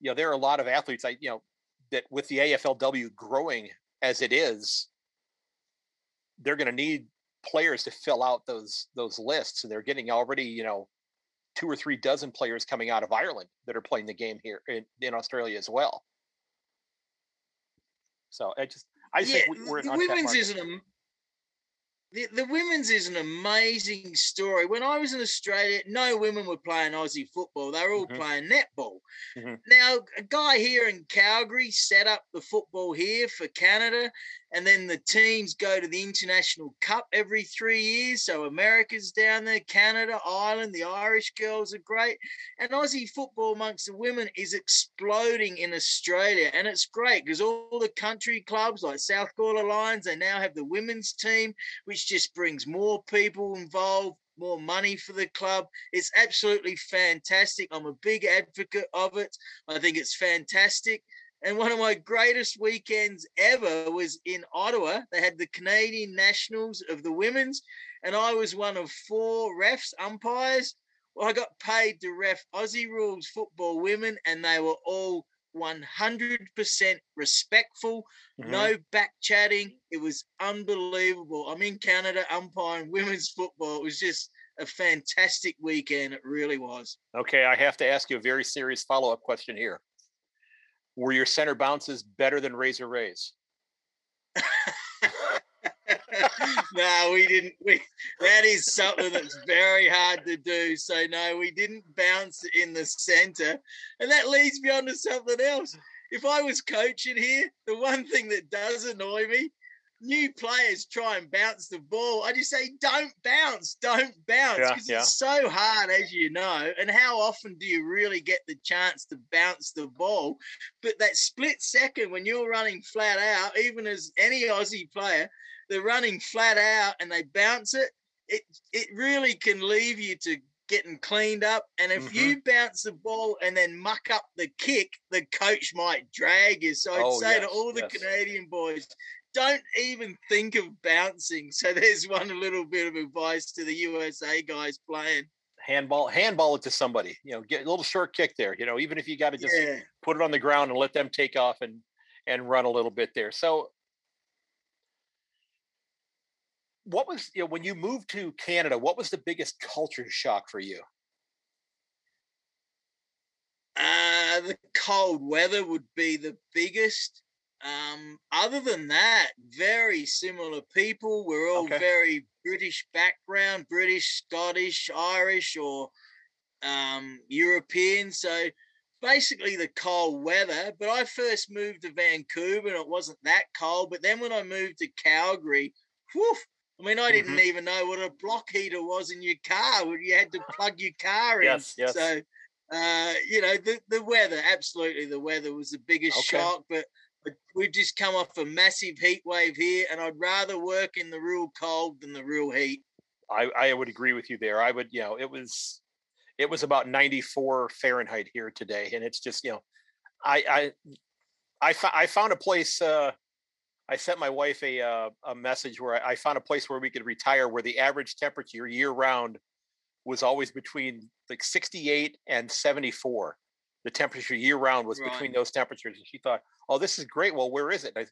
you know, there are a lot of athletes. I, you know, that with the AFLW growing as it is, they're going to need players to fill out those those lists, and they're getting already, you know, two or three dozen players coming out of Ireland that are playing the game here in, in Australia as well. So I just I yeah, think we, are in women's isn't a the, the women's is an amazing story. When I was in Australia, no women were playing Aussie football. They were all mm-hmm. playing netball. Mm-hmm. Now, a guy here in Calgary set up the football here for Canada, and then the teams go to the International Cup every three years. So America's down there, Canada, Ireland, the Irish girls are great. And Aussie football amongst the women is exploding in Australia. And it's great because all the country clubs like South Gawler Lions, they now have the women's team, which just brings more people involved, more money for the club. It's absolutely fantastic. I'm a big advocate of it. I think it's fantastic. And one of my greatest weekends ever was in Ottawa. They had the Canadian Nationals of the women's, and I was one of four refs, umpires. Well, I got paid to ref Aussie rules football women, and they were all 100% respectful, mm-hmm. no back chatting. It was unbelievable. I'm in Canada umpiring women's football. It was just a fantastic weekend. It really was. Okay, I have to ask you a very serious follow up question here were your center bounces better than Razor Rays? *laughs* *laughs* no, we didn't. We, that is something that's very hard to do. So no, we didn't bounce in the center, and that leads me on to something else. If I was coaching here, the one thing that does annoy me new players try and bounce the ball, I just say, don't bounce, don't bounce, because yeah, yeah. it's so hard, as you know. And how often do you really get the chance to bounce the ball? But that split second when you're running flat out, even as any Aussie player, they're running flat out and they bounce it. It it really can leave you to getting cleaned up. And if mm-hmm. you bounce the ball and then muck up the kick, the coach might drag you. So I'd oh, say yes, to all the yes. Canadian boys, don't even think of bouncing. So *laughs* there's one little bit of advice to the USA guys playing. Handball, handball it to somebody. You know, get a little short kick there. You know, even if you got to just yeah. put it on the ground and let them take off and and run a little bit there. So, what was you know when you moved to Canada? What was the biggest culture shock for you? Uh, the cold weather would be the biggest. Um, other than that, very similar people. We're all okay. very British background, British, Scottish, Irish, or um, European. So basically the cold weather. But I first moved to Vancouver and it wasn't that cold. But then when I moved to Calgary, whew, I mean, I didn't mm-hmm. even know what a block heater was in your car when you had to plug your car in. Yes, yes. So, uh, you know, the, the weather, absolutely, the weather was the biggest okay. shock. But, but we've just come off a massive heat wave here, and I'd rather work in the real cold than the real heat. I, I would agree with you there. I would, you know, it was it was about 94 Fahrenheit here today, and it's just, you know, I I I, I found a place. Uh, I sent my wife a uh, a message where I found a place where we could retire, where the average temperature year round was always between like 68 and 74. The temperature year round was right. between those temperatures, and she thought, "Oh, this is great. Well, where is it?" I,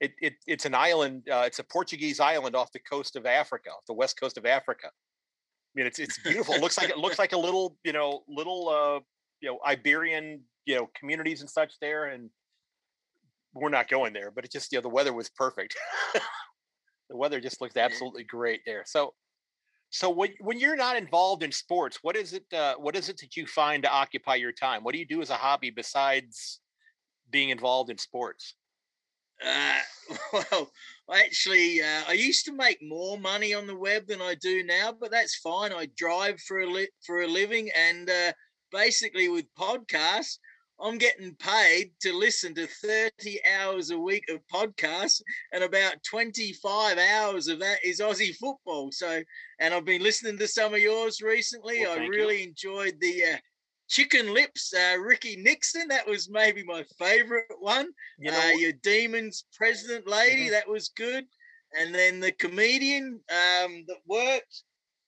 it, it it's an island. Uh, it's a Portuguese island off the coast of Africa, off the west coast of Africa. I mean, it's it's beautiful. it looks like it looks like a little, you know, little, uh, you know, Iberian, you know, communities and such there, and we're not going there, but it just you know the weather was perfect. *laughs* the weather just looked absolutely great there. So so when when you're not involved in sports, what is it uh, what is it that you find to occupy your time? What do you do as a hobby besides being involved in sports? Uh, *laughs* well, actually, uh, I used to make more money on the web than I do now, but that's fine. I drive for a li- for a living, and uh, basically with podcasts, I'm getting paid to listen to 30 hours a week of podcasts, and about 25 hours of that is Aussie football. So, and I've been listening to some of yours recently. Well, I really you. enjoyed the uh, Chicken Lips, uh, Ricky Nixon. That was maybe my favorite one. You know, uh, your Demons President lady, mm-hmm. that was good. And then the comedian um, that worked.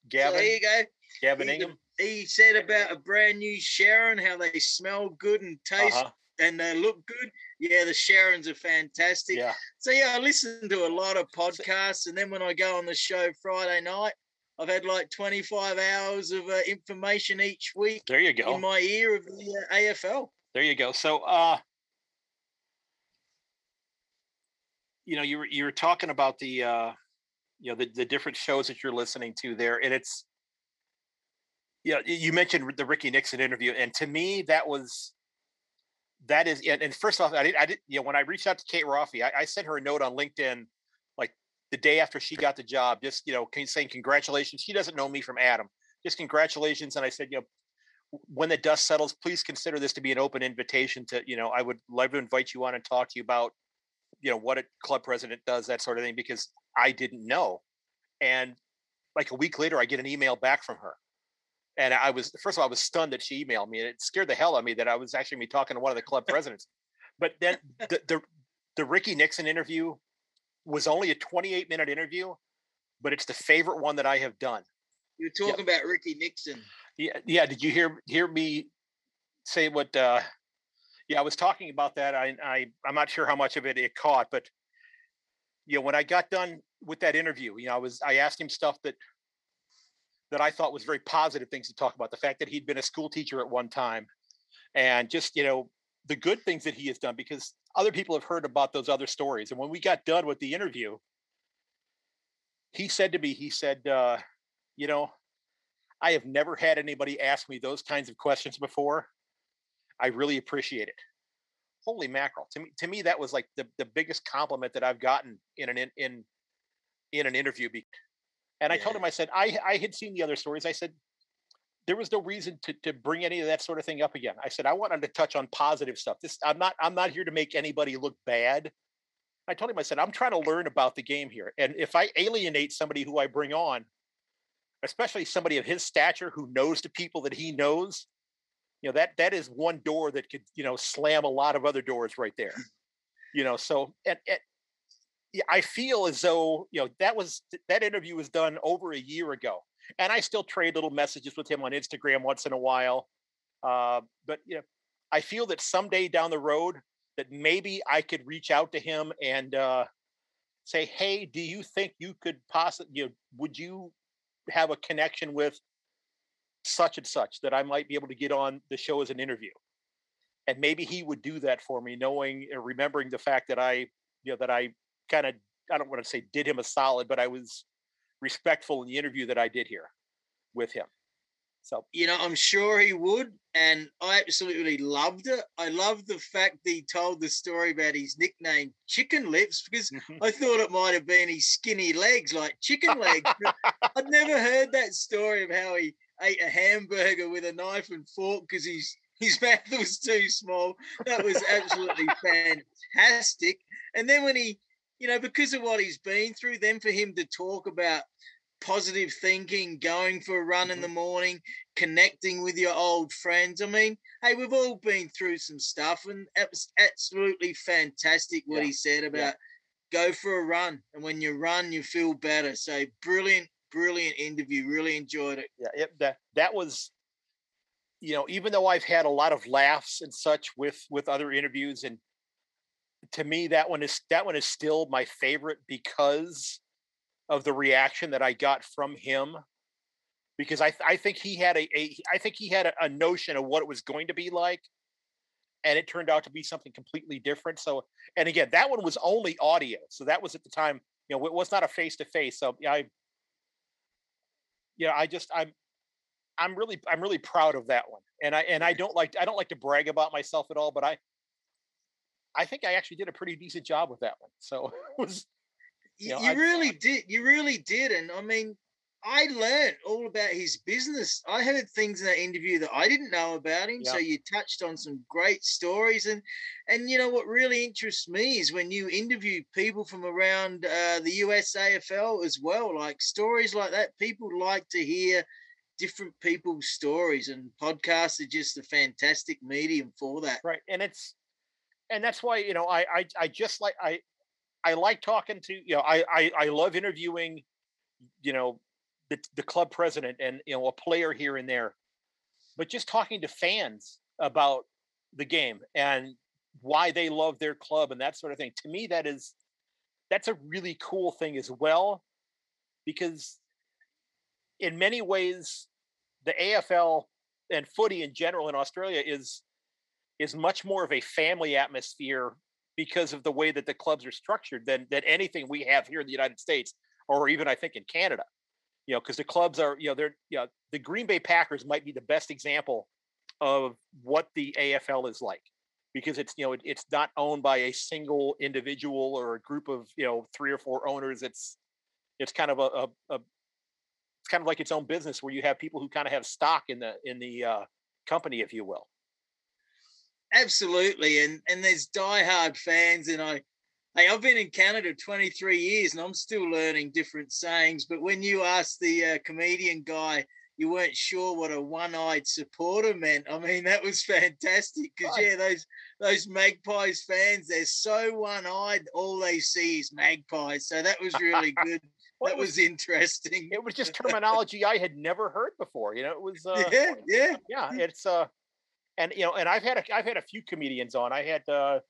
Gavin. So there you go. Gavin Ingham he said about a brand new Sherrin, how they smell good and taste uh-huh. and they look good. Yeah, the Sherrins are fantastic. Yeah. So yeah, I listen to a lot of podcasts, and then when I go on the show Friday night, I've had like 25 hours of uh, information each week. There you go. In my ear of the uh, AFL. There you go. So, uh, you know, you were you were talking about the, uh, you know, the the different shows that you're listening to there, and it's yeah, you mentioned the Ricky Nixon interview, and to me, that was that is. And, and first off, I did, I did, you know, when I reached out to Kate Roffey, I, I, sent her a note on LinkedIn, like the day after she got the job, just you know, saying congratulations. She doesn't know me from Adam, just congratulations. And I said, you know, when the dust settles, please consider this to be an open invitation to, you know, I would love to invite you on and talk to you about, you know, what a club president does, that sort of thing, because I didn't know. And like a week later, I get an email back from her and I was first of all, I was stunned that she emailed me, and it scared the hell out of me that I was actually me talking to one of the club presidents. but then the, the the Ricky Nixon interview was only a 28 minute interview, but it's the favorite one that I have done. You're talking yeah. about Ricky Nixon. Yeah, yeah. Did you hear hear me say what? uh Yeah, I was talking about that. I I I'm not sure how much of it it caught, but you know, when I got done with that interview, you know, I was I asked him stuff that that I thought was very positive things to talk about. The fact that he'd been a school teacher at one time, and just you know the good things that he has done because other people have heard about those other stories. And when we got done with the interview, he said to me, he said, uh, you know, I have never had anybody ask me those kinds of questions before. I really appreciate it. Holy mackerel! To me, to me, that was like the, the biggest compliment that I've gotten in an in in, in an interview. And I told him, I said, I, I had seen the other stories. I said, there was no reason to, to bring any of that sort of thing up again. I said, I wanted to touch on positive stuff. This I'm not I'm not here to make anybody look bad. I told him, I said, I'm trying to learn about the game here. And if I alienate somebody who I bring on, especially somebody of his stature who knows the people that he knows, you know, that that is one door that could, you know, slam a lot of other doors right there. *laughs* You know, so and, and I feel as though you know that was that interview was done over a year ago, and I still trade little messages with him on Instagram once in a while. Uh, but you know, I feel that someday down the road that maybe I could reach out to him and uh, say, "Hey, do you think you could possibly? You know, would you have a connection with such and such that I might be able to get on the show as an interview?" And maybe he would do that for me, knowing, remembering the fact that I, you know, that I kind of I don't want to say did him a solid, but I was respectful in the interview that I did here with him. So you know, I'm sure he would, and I absolutely loved it. I love the fact that he told the story about his nickname Chicken Lips because mhm. I thought it might have been his skinny legs, like chicken legs. *laughs* I'd never heard that story of how he ate a hamburger with a knife and fork because his his *laughs* mouth was too small. That was absolutely *laughs* fantastic. And then when he, you know, because of what he's been through, then for him to talk about positive thinking, going for a run in Mhm. the morning, connecting with your old friends. I mean, hey, we've all been through some stuff, and it was absolutely fantastic what Yeah. he said about go for a run, and when you run, you feel better. So brilliant, brilliant interview. Really enjoyed it. yeah, it, that that was, you know, even though I've had a lot of laughs and such with with other interviews, and to me that one is that one is still my favorite because of the reaction that I got from him. Because I I think he had a, a I think he had a, a notion of what it was going to be like, and it turned out to be something completely different. So, and again, that one was only audio, so that was at the time, you know, it was not a face to face. So, I, yeah, I just I'm I'm really I'm really proud of that one. And I and I don't like I don't like to brag about myself at all, but I I think I actually did a pretty decent job with that one. So *laughs* it was You, know, you I- really did. You really did. And I mean, I learned all about his business. I heard things in that interview that I didn't know about him. So you touched on some great stories. And and you know what really interests me is when you interview people from around uh, the USAFL as well. Like stories like that, people like to hear different people's stories, and podcasts are just a fantastic medium for that. right. And it's and that's why, you know, I I I just like I I like talking to, you know, I I, I love interviewing, you know, the the club president and you know a player here and there. But just talking to fans about the game and why they love their club and that sort of thing. To me, that is that's a really cool thing as well, because in many ways, the AFL and footy in general in Australia is is much more of a family atmosphere because of the way that the clubs are structured than than anything we have here in the United States or even I think in Canada. You know, because the clubs are, you know, they're, you know, the Green Bay Packers might be the best example of what the AFL is like because it's, you know, it, it's not owned by a single individual or a group of, you know, three or four owners. It's, it's kind of a, a, a it's kind of like its own business where you have people who kind of have stock in the, in the uh, company, if you will. Absolutely, and and there's diehard fans, and I, hey, I've been in Canada 23 years, and I'm still learning different sayings. But when you asked the uh, comedian guy, you weren't sure what a one-eyed supporter meant. I mean, that was *laughs* fantastic because yeah, those those Magpies fans, they're so one-eyed, all they see is magpies. So that was really *laughs* good. That was- was interesting. It was just *laughs* terminology I had never heard before. You know, it was, uh, yeah, yeah. yeah it's uh and you know and i've had a i've had a few comedians on. I had uh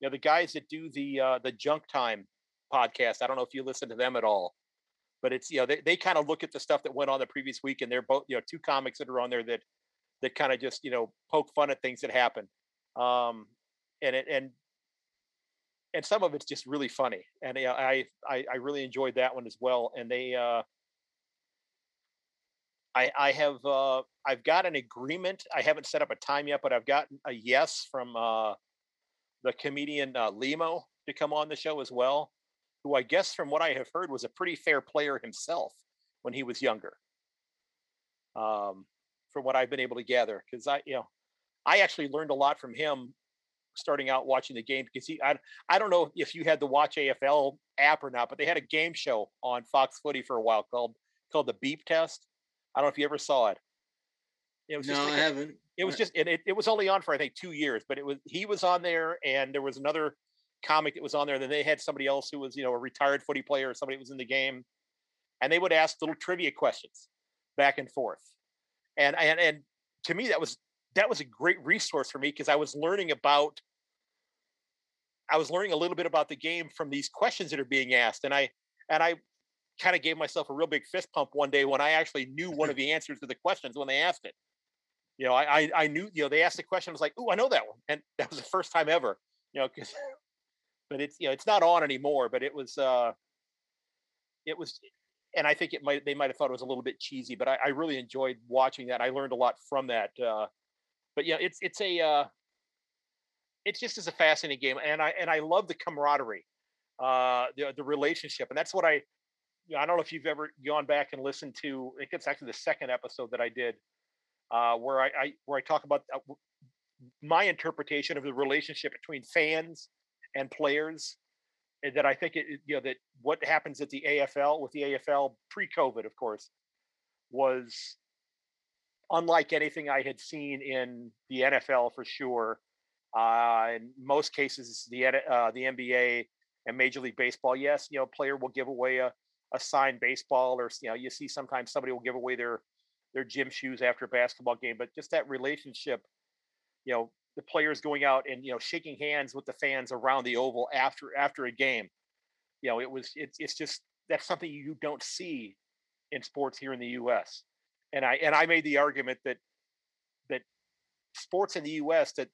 you know the guys that do the uh the junk time podcast. I don't know if you listen to them at all but it's you know they, they kind of look at the stuff that went on the previous week and they're both you know two comics that are on there that that kind of just you know poke fun at things that happen. Um and it and and some of it's just really funny. And you know, I, I i really enjoyed that one as well. And they uh I, I have uh, I've got an agreement. I haven't set up a time yet, but I've gotten a yes from uh, the comedian uh, Lehmo to come on the show as well, who I guess from what I have heard was a pretty fair player himself when he was younger. Um, from what I've been able to gather, because I you know I actually learned a lot from him starting out watching the game because he I, I don't know if you had the Watch AFL app or not, but they had a game show on Fox Footy for a while called called the Beep Test. I don't know if you ever saw it. It was No, just I haven't. it was just it, it, it was only on for I think two years, but it was he was on there and there was another comic that was on there. Then they had somebody else who was you know a retired footy player or somebody who was in the game, and they would ask little trivia questions back and forth, and and and to me that was that was a great resource for me because I was learning about I was learning a little bit about the game from these questions that are being asked, and I and I kind of gave myself a real big fist pump one day when I actually knew one of *laughs* the answers to the questions when they asked it. You know, I I, I knew you know they asked the question, I was like, oh, I know that one, and *laughs* that was the first time ever. You know, because *laughs* but it's you know it's not on anymore, but it was uh, it was, and I think it might they might have thought it was a little bit cheesy, but I, I really enjoyed watching that. I learned a lot from that. Uh, but yeah, it's it's a uh, it's just as a fascinating game, and I and I love the camaraderie, uh, the the relationship, and that's what I. I don't know if you've ever gone back and listened to. I think it's actually the second episode that I did, uh, where I, I where I talk about uh, my interpretation of the relationship between fans and players and that I think it, you know that what happens at the AFL with the AFL pre-COVID, of course, was unlike anything I had seen in the NFL for sure. Uh, in most cases, the uh, the NBA and Major League Baseball, yes, you know, player will give away a, a signed baseball, or you know, you see sometimes somebody will give away their their gym shoes after a basketball game, but just that relationship, you know, the players going out and you know shaking hands with the fans around the oval after after a game you know it was it's it's just that's something you don't see in sports here in the US and I and I made the argument that that sports in the US that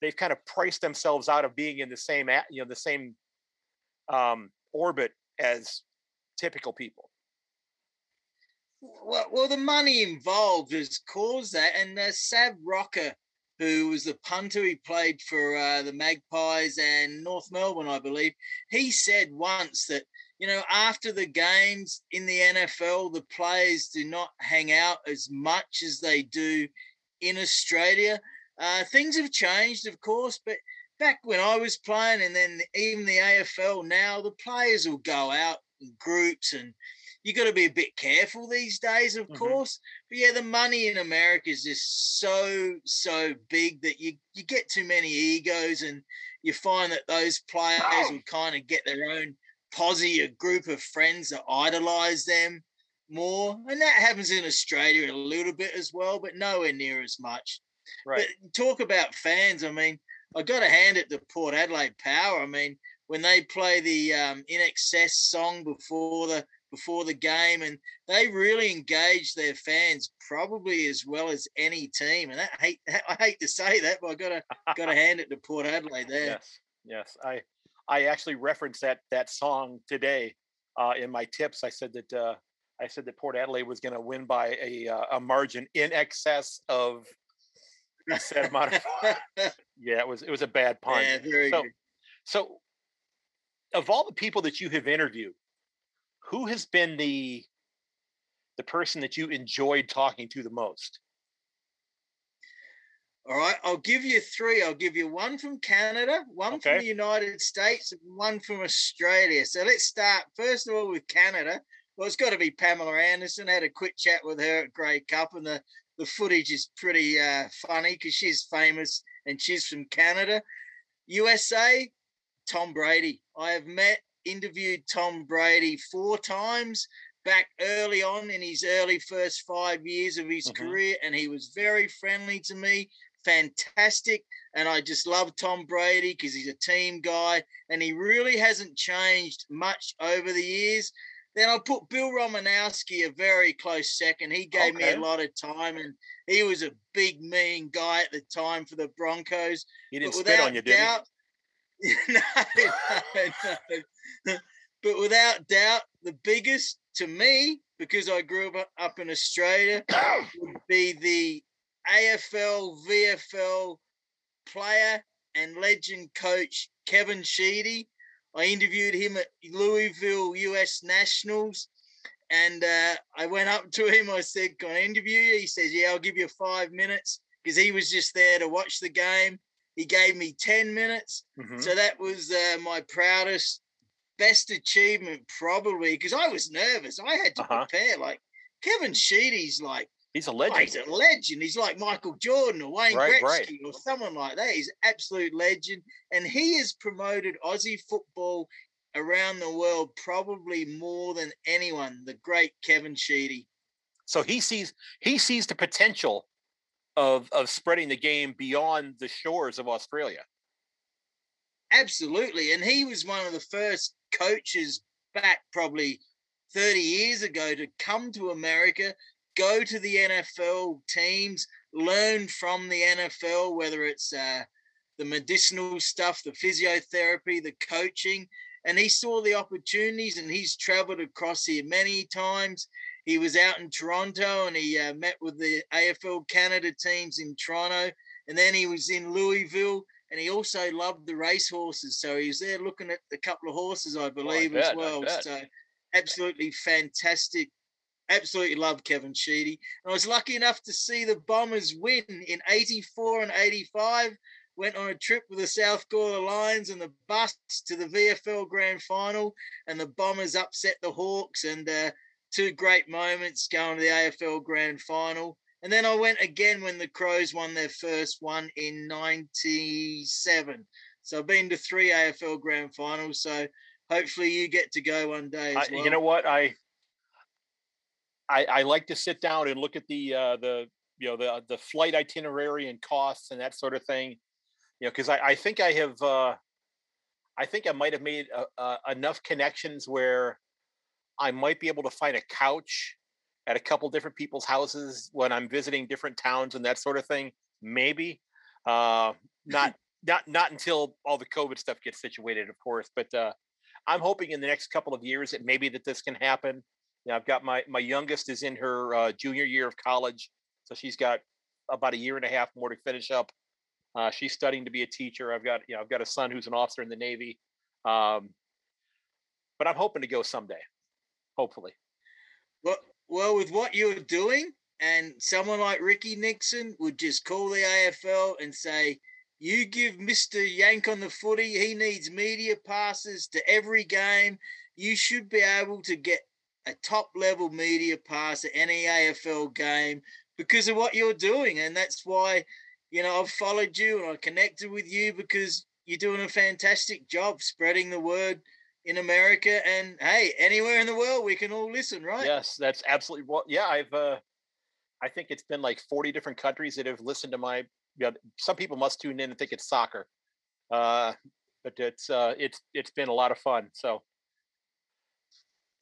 they've kind of priced themselves out of being in the same you know the same um, orbit as typical people well, well, the money involved has caused that, and uh, Sav Rocca, who was the punter. He played for uh, the Magpies and North Melbourne, I believe. He said once that, you know, after the games in the NFL, the players do not hang out as much as they do in Australia. Uh, things have changed, of course, but back when I was playing, and then even the AFL now, the players will go out in groups and you got to be a bit careful these days, of mm-hmm. course. But yeah, the money in America is just so so big that you you get too many egos, and you find that those players oh. will kind of get their own posse, a group of friends that idolize them more, and that happens in Australia a little bit as well, but nowhere near as much. Right. But talk about fans. I mean, I got to hand it to Port Adelaide Power. I mean, when they play the um, INXS song before the before the game, and they really engage their fans probably as well as any team. And that, I hate *laughs* I hate to say that, but I gotta gotta hand it to Port Adelaide there. Yes, yes. I I actually referenced that that song today uh, in my tips. I said that uh, I said that Port Adelaide was going to win by a uh, a margin in excess of set amount of. *laughs* *laughs* yeah, it was it was a bad pun. Yeah, very so, good. So, of all the people that you have interviewed, who has been the the person that you enjoyed talking to the most? All right, I'll give you three. I'll give you one from Canada, one okay. from the United States, and one from Australia. So let's start first of all with Canada. Well, it's got to be Pamela Anderson. I had a quick chat with her at Grey Cup, and the, the footage is pretty uh, funny because she's famous and she's from Canada. USA, Tom Brady. I have met interviewed Tom Brady four times back early on in his early first five years of his mm-hmm. career, and he was very friendly to me, fantastic. And I just love Tom Brady because he's a team guy, and he really hasn't changed much over the years. Then I put Bill Romanowski a very close second. He gave okay. me a lot of time, and he was a big, mean guy at the time for the Broncos. He didn't spit on you, did doubt, he? *laughs* no, no, no. but without doubt, the biggest to me, because I grew up, up in Australia, would be the AFL, VFL player and legend coach Kevin Sheedy. I interviewed him at Louisville US Nationals. And uh, I went up to him. I said, Can I interview you? He says, Yeah, I'll give you five minutes because he was just there to watch the game. He gave me 10 minutes. Mm-hmm. So that was uh, my proudest best achievement probably because I was nervous. I had to uh-huh. prepare. Like Kevin Sheedy's like he's a legend. he's a legend. He's like Michael Jordan or Wayne right, Gretzky right. or someone like that. He's absolute legend, and he has promoted Aussie football around the world probably more than anyone. The great Kevin Sheedy. So he sees he sees the potential of of spreading the game beyond the shores of Australia. Absolutely, and he was one of the first coaches back probably 30 years ago to come to America, go to the NFL teams, learn from the NFL, whether it's uh, the medicinal stuff, the physiotherapy, the coaching. and he saw the opportunities and he's traveled across here many times. He was out in Toronto and he uh, met with the AFL Canada teams in Toronto, and then he was in Louisville. And he also loved the race horses, so he was there looking at a couple of horses, I believe, oh, I bet, as well. So, absolutely fantastic absolutely love Kevin Sheedy. And I was lucky enough to see the Bombers win in 84 and 85 went on a trip with the South Gawler Lions and the bus to the VFL Grand Final, and the Bombers upset the Hawks, and uh, two great moments going to the AFL Grand Final. And then I went again when the Crows won their first one in '97. So I've been to three AFL Grand Finals. So hopefully you get to go one day. I, well. You know what I, I I like to sit down and look at the uh, the you know the the flight itinerary and costs and that sort of thing you know, because I, I think I have, uh, I think I might have made uh, uh, enough connections where I might be able to find a couch at a couple different people's houses when I'm visiting different towns and that sort of thing. Maybe, uh, not *laughs* not not until all the COVID stuff gets situated, of course. But uh, I'm hoping in the next couple of years that maybe that this can happen. You know, I've got my my youngest is in her uh, junior year of college, so she's got about a year and a half more to finish up. Uh, she's studying to be a teacher. I've got you know I've got a son who's an officer in the Navy, um, but I'm hoping to go someday, hopefully. Well, well, with what you're doing, and someone like Ricky Nixon would just call the AFL and say, "You give Mister Yank on the footy. He needs media passes to every game. You should be able to get a top level media pass at any AFL game." Because of what you're doing, and that's why you know, I've followed you and I connected with you because you're doing a fantastic job spreading the word in America and hey, anywhere in the world we can all listen, right? Yes, that's absolutely what. Yeah, I've. uh I think it's been like 40 different countries that have listened to my. You know, some people must tune in and think it's soccer, uh, but it's uh, it's it's been a lot of fun. So,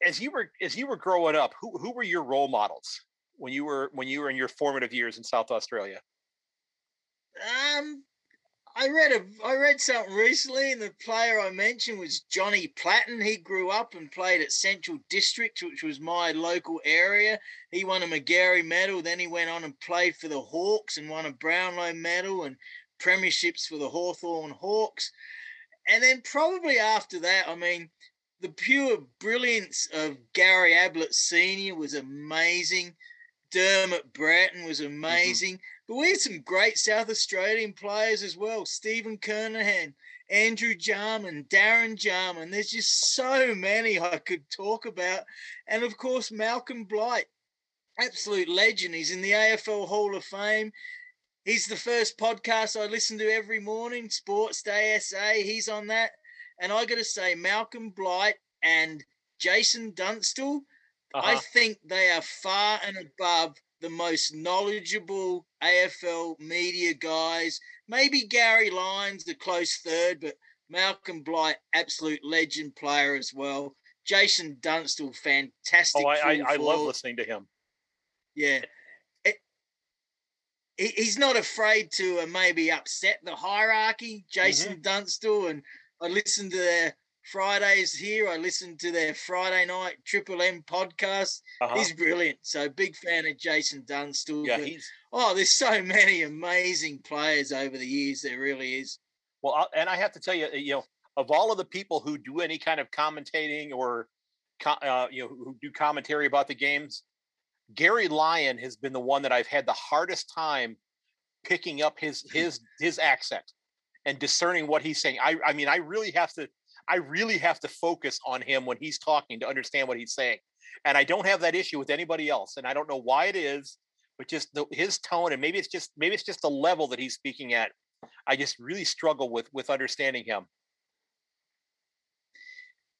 as you were as you were growing up, who who were your role models when you were when you were in your formative years in South Australia? Um, I read a I read something recently, and the player I mentioned was Johnny Platten. He grew up and played at Central District, which was my local area. He won a Magarey medal. Then he went on and played for the Hawks and won a Brownlow medal and premierships for the Hawthorn Hawks. And then probably after that, I mean, the pure brilliance of Gary Ablett Senior was amazing. Dermott Brereton was mm-hmm. amazing. Mm-hmm. But we had some great South Australian players as well. Stephen Kernahan, Andrew Jarman, Darren Jarman. There's just so many I could talk about. And of course, Malcolm Blight, absolute legend. He's in the AFL Hall of Fame. He's the first podcast I listen to every morning, Sports Day SA. He's on that. And I got to say, Malcolm Blight and Jason Dunstall, uh-huh. I think they are far and above the most knowledgeable AFL media guys. Maybe Gary Lyons, the close third, but Malcolm Blight, absolute legend player as well. Jason Dunstall, fantastic. Oh, I, I, I love listening to him. Yeah. It, he's not afraid to uh, maybe upset the hierarchy, Jason mm-hmm. Dunstall. And I listened to their Fridays here. I listen to their Friday night Triple M podcast. Uh-huh. He's brilliant. So big fan of Jason Dunstall. Yeah, he's oh, there's so many amazing players over the years. There really is. Well, and I have to tell you, you know, of all of the people who do any kind of commentating or, uh, you know, who do commentary about the games, Gary Lyon has been the one that I've had the hardest time picking up his his his accent and discerning what he's saying. I I mean, I really have to I really have to focus on him when he's talking to understand what he's saying. And I don't have that issue with anybody else. And I don't know why it is, but just the, his tone and maybe it's just maybe it's just the level that he's speaking at. I just really struggle with with understanding him.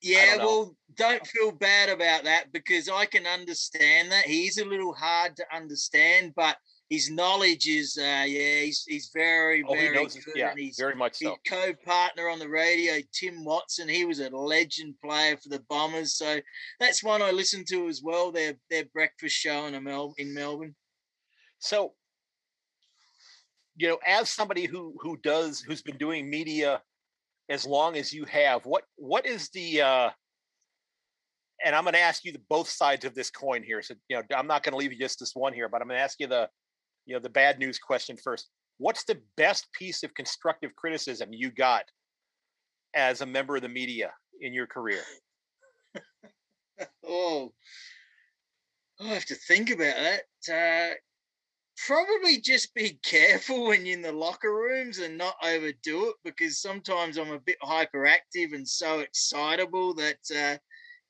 Yeah, don't well, don't oh. feel bad about that because I can understand that. He's a little hard to understand, but his knowledge is uh, yeah he's he's very oh, very good. Yeah, he's, very much so. co-partner on the radio, Tim Watson. He was a legend player for the Bombers, so that's one I listened to as well. Their their breakfast show in Mel in Melbourne. So, you know, as somebody who who does who's been doing media as long as you have, what what is the uh and I'm going to ask you the both sides of this coin here. So, you know, I'm not going to leave you just this one here, but I'm going to ask you the, you know, the bad news question first. What's the best piece of constructive criticism you got as a member of the media in your career? *laughs* oh, I have to think about that. Uh, probably just be *laughs* careful when you're in the locker rooms and not overdo it because sometimes I'm a bit hyperactive and so excitable that uh,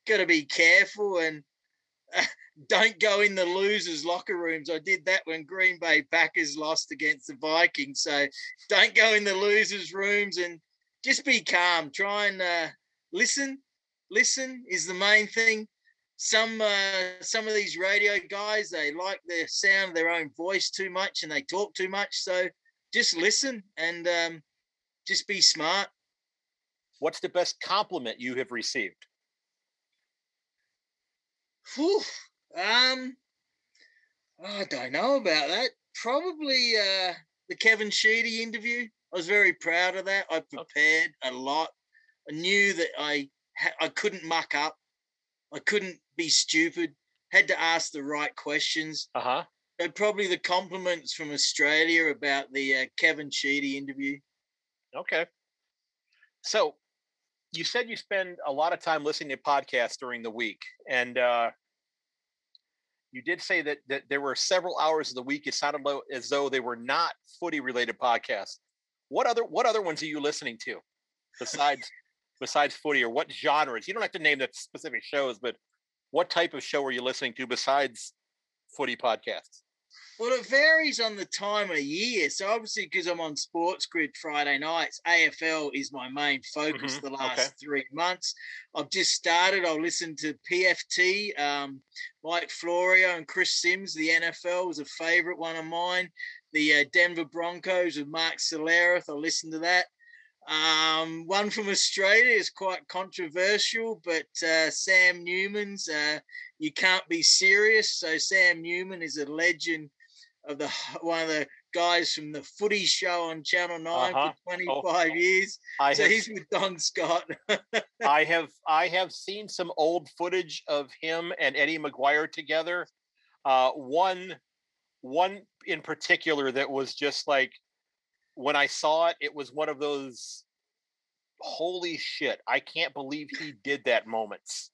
got to be careful and *laughs* don't go in the losers' locker rooms. I did that when Green Bay Packers lost against the Vikings. So don't go in the losers' rooms and just be calm. Try and uh, listen. Listen is the main thing. Some uh, some of these radio guys they like the sound of their own voice too much and they talk too much. So just listen and um, just be smart. What's the best compliment you have received? Whew. Um, oh, I don't know about that. Probably uh, the Kevin Sheedy interview. I was very proud of that. I prepared a lot. I knew that I I couldn't muck up. I couldn't be stupid. Had to ask the right questions. Uh huh. So probably the compliments from Australia about the uh, Kevin Sheedy interview. Okay. So you said you spend a lot of time listening to podcasts during the week, and uh, you did say that that there were several hours of the week. It sounded as though they were not footy related podcasts. What other what other ones are you listening to besides besides footy, or what genres? You don't have to name the specific shows, but what type of show are you listening to besides footy podcasts? Well, it varies on the time of year. So obviously, because I'm on SportsGrid Friday nights, AFL is my main focus mm-hmm. the last okay. three months. I've just started. I'll listen to PFT. Um, Mike Florio and Chris Simms. The NFL is a favourite one of mine. The uh, Denver Broncos with Mark Schlereth. I'll listen to that. Um, one from Australia is quite controversial, but uh, Sam Newman's uh, "You Can't Be Serious." So Sam Newman is a legend of the *laughs* one of the guys from the Footy Show on Channel 9 uh-huh. for 25 oh, years. I so have, he's with Don Scott. *laughs* I have I have seen some old footage of him and Eddie McGuire together. Uh, one one in particular that was just like when I saw it, it was one of those holy shit, I can't believe he did that moments.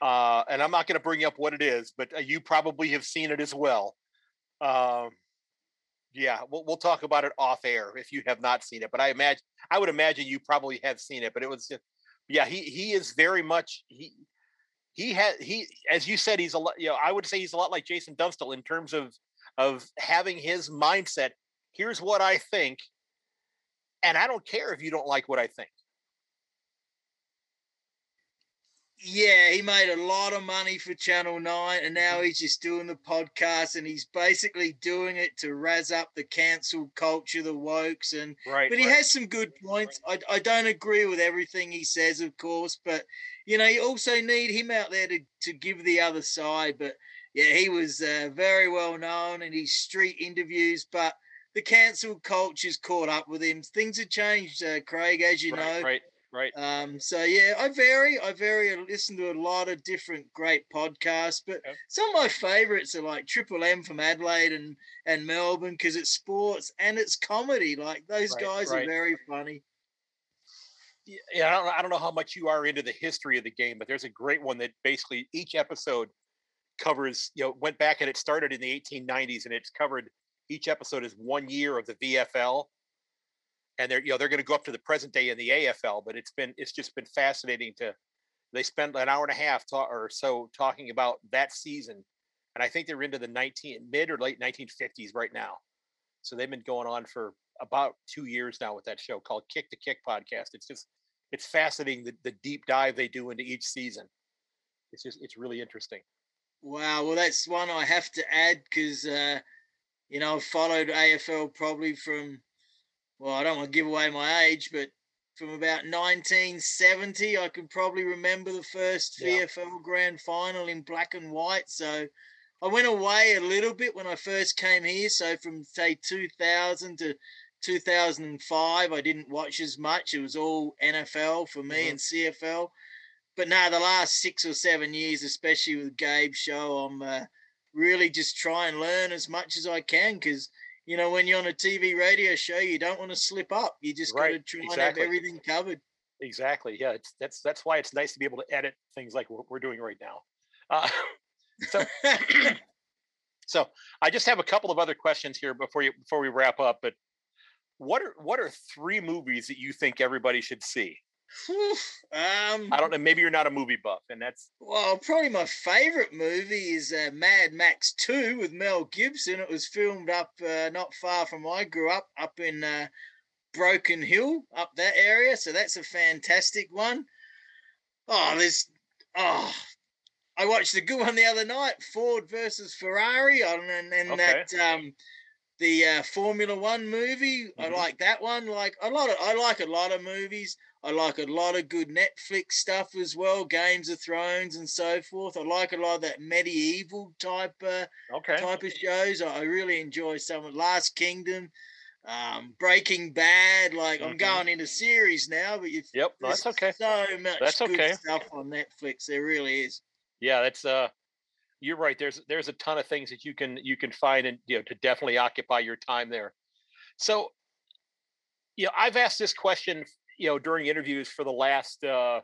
Uh, and I'm not going to bring up what it is, but uh, you probably have seen it as well. Um, yeah, we'll, we'll talk about it off air if you have not seen it. But I imagine, I would imagine you probably have seen it. But it was, just, yeah, he he is very much he he had he as you said he's a lot. You know, I would say he's a lot like Jason Dunstall in terms of of having his mindset. Here's what I think, and I don't care if you don't like what I think. yeah, he made a lot of money for Channel 9 and now mm-hmm. he's just doing the podcast and he's basically doing it to razz up the cancel culture, the wokes and right, but he right. has some good points. I, I don't agree with everything he says, of course, but you know, you also need him out there to, to give the other side. But yeah, he was uh, very well known in his street interviews, but the cancel culture's caught up with him. Things have changed, uh, Craig, as you right, know. Right. Right. Um, so yeah, I vary. I vary. I listen to a lot of different great podcasts, but okay. some of my favorites are like Triple M from Adelaide and and Melbourne because it's sports and it's comedy. Like those right, guys right. are very funny. Yeah, I don't, I don't know how much you are into the history of the game, but there's a great one that basically each episode covers. You know, went back and it started in the 1890s, and it's covered. Each episode is one year of the VFL, and they're you know they're going to go up to the present day in the AFL. But it's been it's just been fascinating to. They spent an hour and a half or so talking about that season, and I think they're into the 19 mid or late 1950s right now. So they've been going on for about two years now with that show called Kick to Kick podcast. It's just it's fascinating the, the deep dive they do into each season. It's just it's really interesting. Wow, well that's one I have to add because uh, you know I've followed AFL probably from well, I don't want to give away my age, but from about 1970, I can probably remember the first yeah. VFL grand final in black and white. So I went away a little bit when I first came here. So from say 2000 to 2005, I didn't watch as much. It was all NFL for me Mhm. and CFL. But now the last six or seven years, especially with Gabe's show, I'm uh, really just try and learn as much as I can because you know when you're on a TV radio show, you don't want to slip up. You just got to try exactly. and have everything covered. Exactly. Yeah. It's that's that's why it's nice to be able to edit things like what we're doing right now. Uh, *laughs* so *coughs* *coughs* so I just have a couple of other questions here before you before we wrap up. But what are what are three movies that you think everybody should see? *sighs* Um, I don't know. Maybe you're not a movie buff, and that's Well, probably my favorite movie is uh, Mad Max 2 with Mel Gibson. It was filmed up uh, not far from where I grew up, up in uh, Broken Hill, up that area. So that's a fantastic one. Oh, there's. Oh, I watched a good one the other night Ford versus Ferrari on and, and Okay. that. Um, the uh, Formula One movie, I Mhm. like that one. Like a lot of, I like a lot of movies. I like a lot of good Netflix stuff as well, Games of Thrones and so forth. I like a lot of that medieval type uh, okay. type of shows. I I really enjoy some of Last Kingdom, um, Breaking Bad. Like I'm Mhm. going into series now, but you Yep. That's okay. so much That's good okay. stuff on Netflix. There really is. Yeah, that's uh you're right. There's there's a ton of things that you can you can find and you know to definitely occupy your time there. So you know, I've asked this question, you know, during interviews for the last uh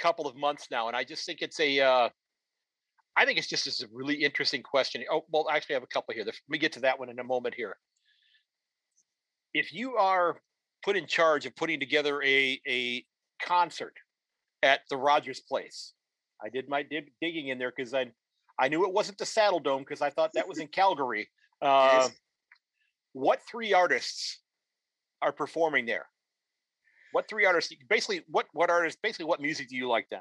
couple of months now, and I just think it's a uh I think it's just it's a really interesting question. Oh, well, actually I have a couple here. Let me get to that one in a moment here. If you are put in charge of putting together a a concert at the Rogers Place, I did my dig- digging in there because I I knew it wasn't the Saddledome because I thought that was in *laughs* Calgary. Uh, what three artists are performing there? What three artists? Basically, what what artists? Basically, what music do you like then?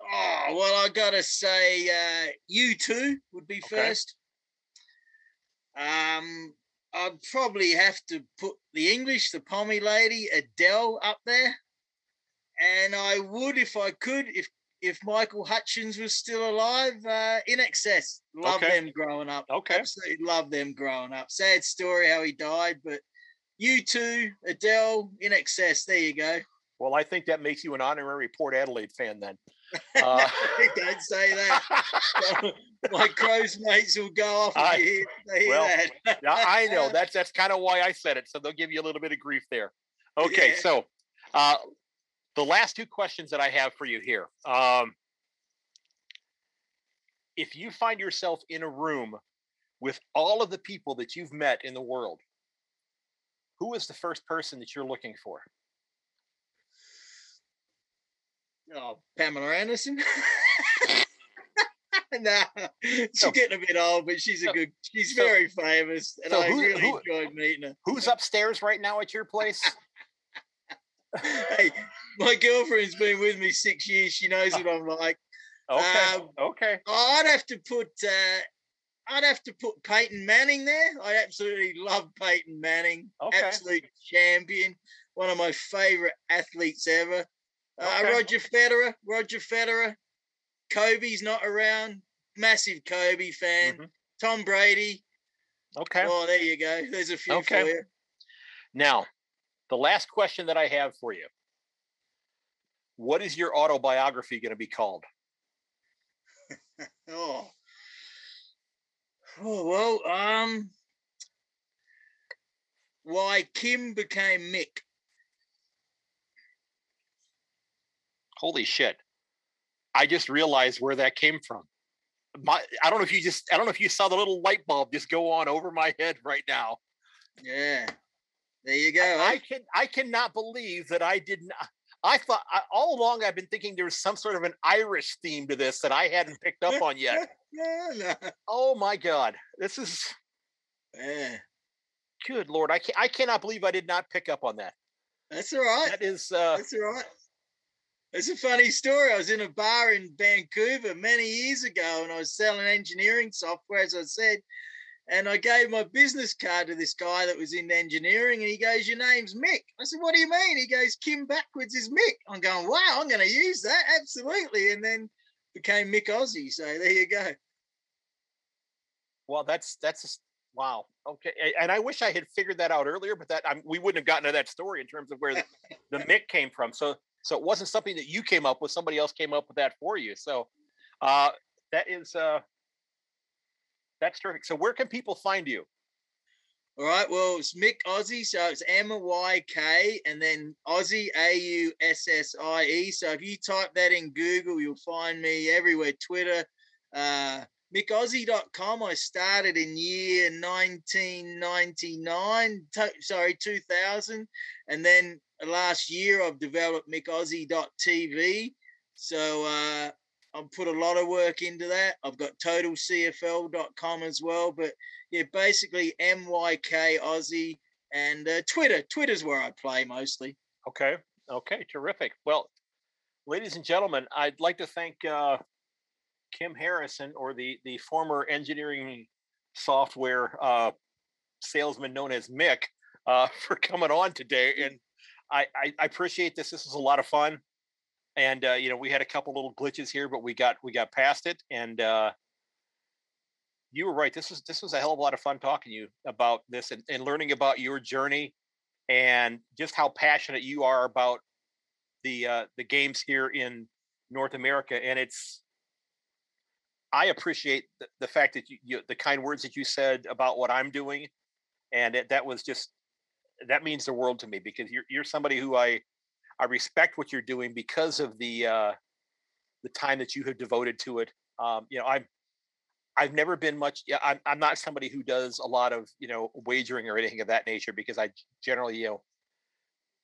Oh well, I gotta say, uh, U2 would be Okay. first. Um, I'd probably have to put the English, the Pommy Lady, Adele up there, and I would if I could, if if Michael Hutchence was still alive, uh, INXS. Love Okay. them growing up. Okay, Absolutely love them growing up. Sad story how he died, but U2, Adele, INXS. There you go. well, I think that makes you an honorary Port Adelaide fan then. *laughs* Uh, *laughs* Don't say *laughs* that. my crows mates will go off I- you hear, they hear well, that. I know that's that's kind of why I said it. So they'll give you a little bit of grief there. Okay, Yeah. so uh, the last two questions that I have for you here. Um, if you find yourself in a room with all of the people that you've met in the world, who is the first person that you're looking for? Oh, Pamela Anderson. *laughs* nah, she's So- getting a bit old, but she's a so- good. She's so- very famous, and I who- really who- enjoyed meeting her. Who's upstairs right now at your place? *laughs* hey, my girlfriend's been with me six years. She knows what I'm like. *laughs* Okay, Um, okay, I'd have to put. Uh, I'd have to put Peyton Manning there. I absolutely love Peyton Manning. Okay. Absolute champion. One of my favorite athletes ever. Uh, Okay. Roger Federer. Roger Federer. Kobe's not around. Massive Kobe fan. Mhm. Tom Brady. okay. Oh, there you go. There's a few Okay. for you. Now, the last question that I have for you. What is your autobiography going to be called? *laughs* Oh. Oh well, um why Kym became Myk. Holy shit. I just realized where that came from. My I don't know if you just I don't know if you saw the little light bulb just go on over my head right now. Yeah. There you go. I eh? can I cannot believe that I did not I thought I, all along I've been thinking there was some sort of an Irish theme to this that I hadn't picked up on yet. *laughs* Oh my god. This is Yeah. good lord. I can I cannot believe I did not pick up on that. That's all right. That is uh That's all right. It's a funny story. I was in a bar in Vancouver many years ago and I was selling engineering software, as I said. And I gave my business card to this guy that was in engineering and he goes, Your name's Myk. I said, What do you mean? He goes, Kym backwards is Myk. I'm going, Wow, I'm going to use that. Absolutely. And then became Myk Aussie. So there you go. well that's that's a Wow. Okay. And I wish I had figured that out earlier, but that I'm, we wouldn't have gotten to that story in terms of where the, the *laughs* Myk came from. So so it wasn't something that you came up with. Somebody else came up with that for you. So uh, that is uh, that's terrific. So where can people find you? All right. Well, it's Myk Aussie. So it's M Y K and then Aussie A U S S I E. So if you type that in Google, you'll find me everywhere. Twitter, uh, MykAussie.com. I started in year 1999, sorry, 2000. And then last year I've developed MykAussie.tv. So uh, I've put a lot of work into that. I've got TotalCFL.com as well. But yeah, basically MYK Aussie and uh, Twitter. Twitter's where I play mostly. Okay. Okay. Terrific. Well, ladies and gentlemen, I'd like to thank uh, Kym Harrison, or the the former engineering software uh, salesman known as Myk, uh, *laughs* for coming on today. And I, I, I appreciate this. This was a lot of fun, and uh, you know we had a couple little glitches here, but we got we got past it. And uh, you were right. This was this was a hell of a lot of fun talking to you about this and, and learning about your journey and just how passionate you are about the uh, the games here in North America. And it's I appreciate the, the fact that you, you, the kind words that you said about what I'm doing, and it, that was just that means the world to me because you're you're somebody who I I respect what you're doing because of the uh, the time that you have devoted to it. Um, you know, I'm I've never been much. Yeah, I'm I'm not somebody who does a lot of you know wagering or anything of that nature because I generally you know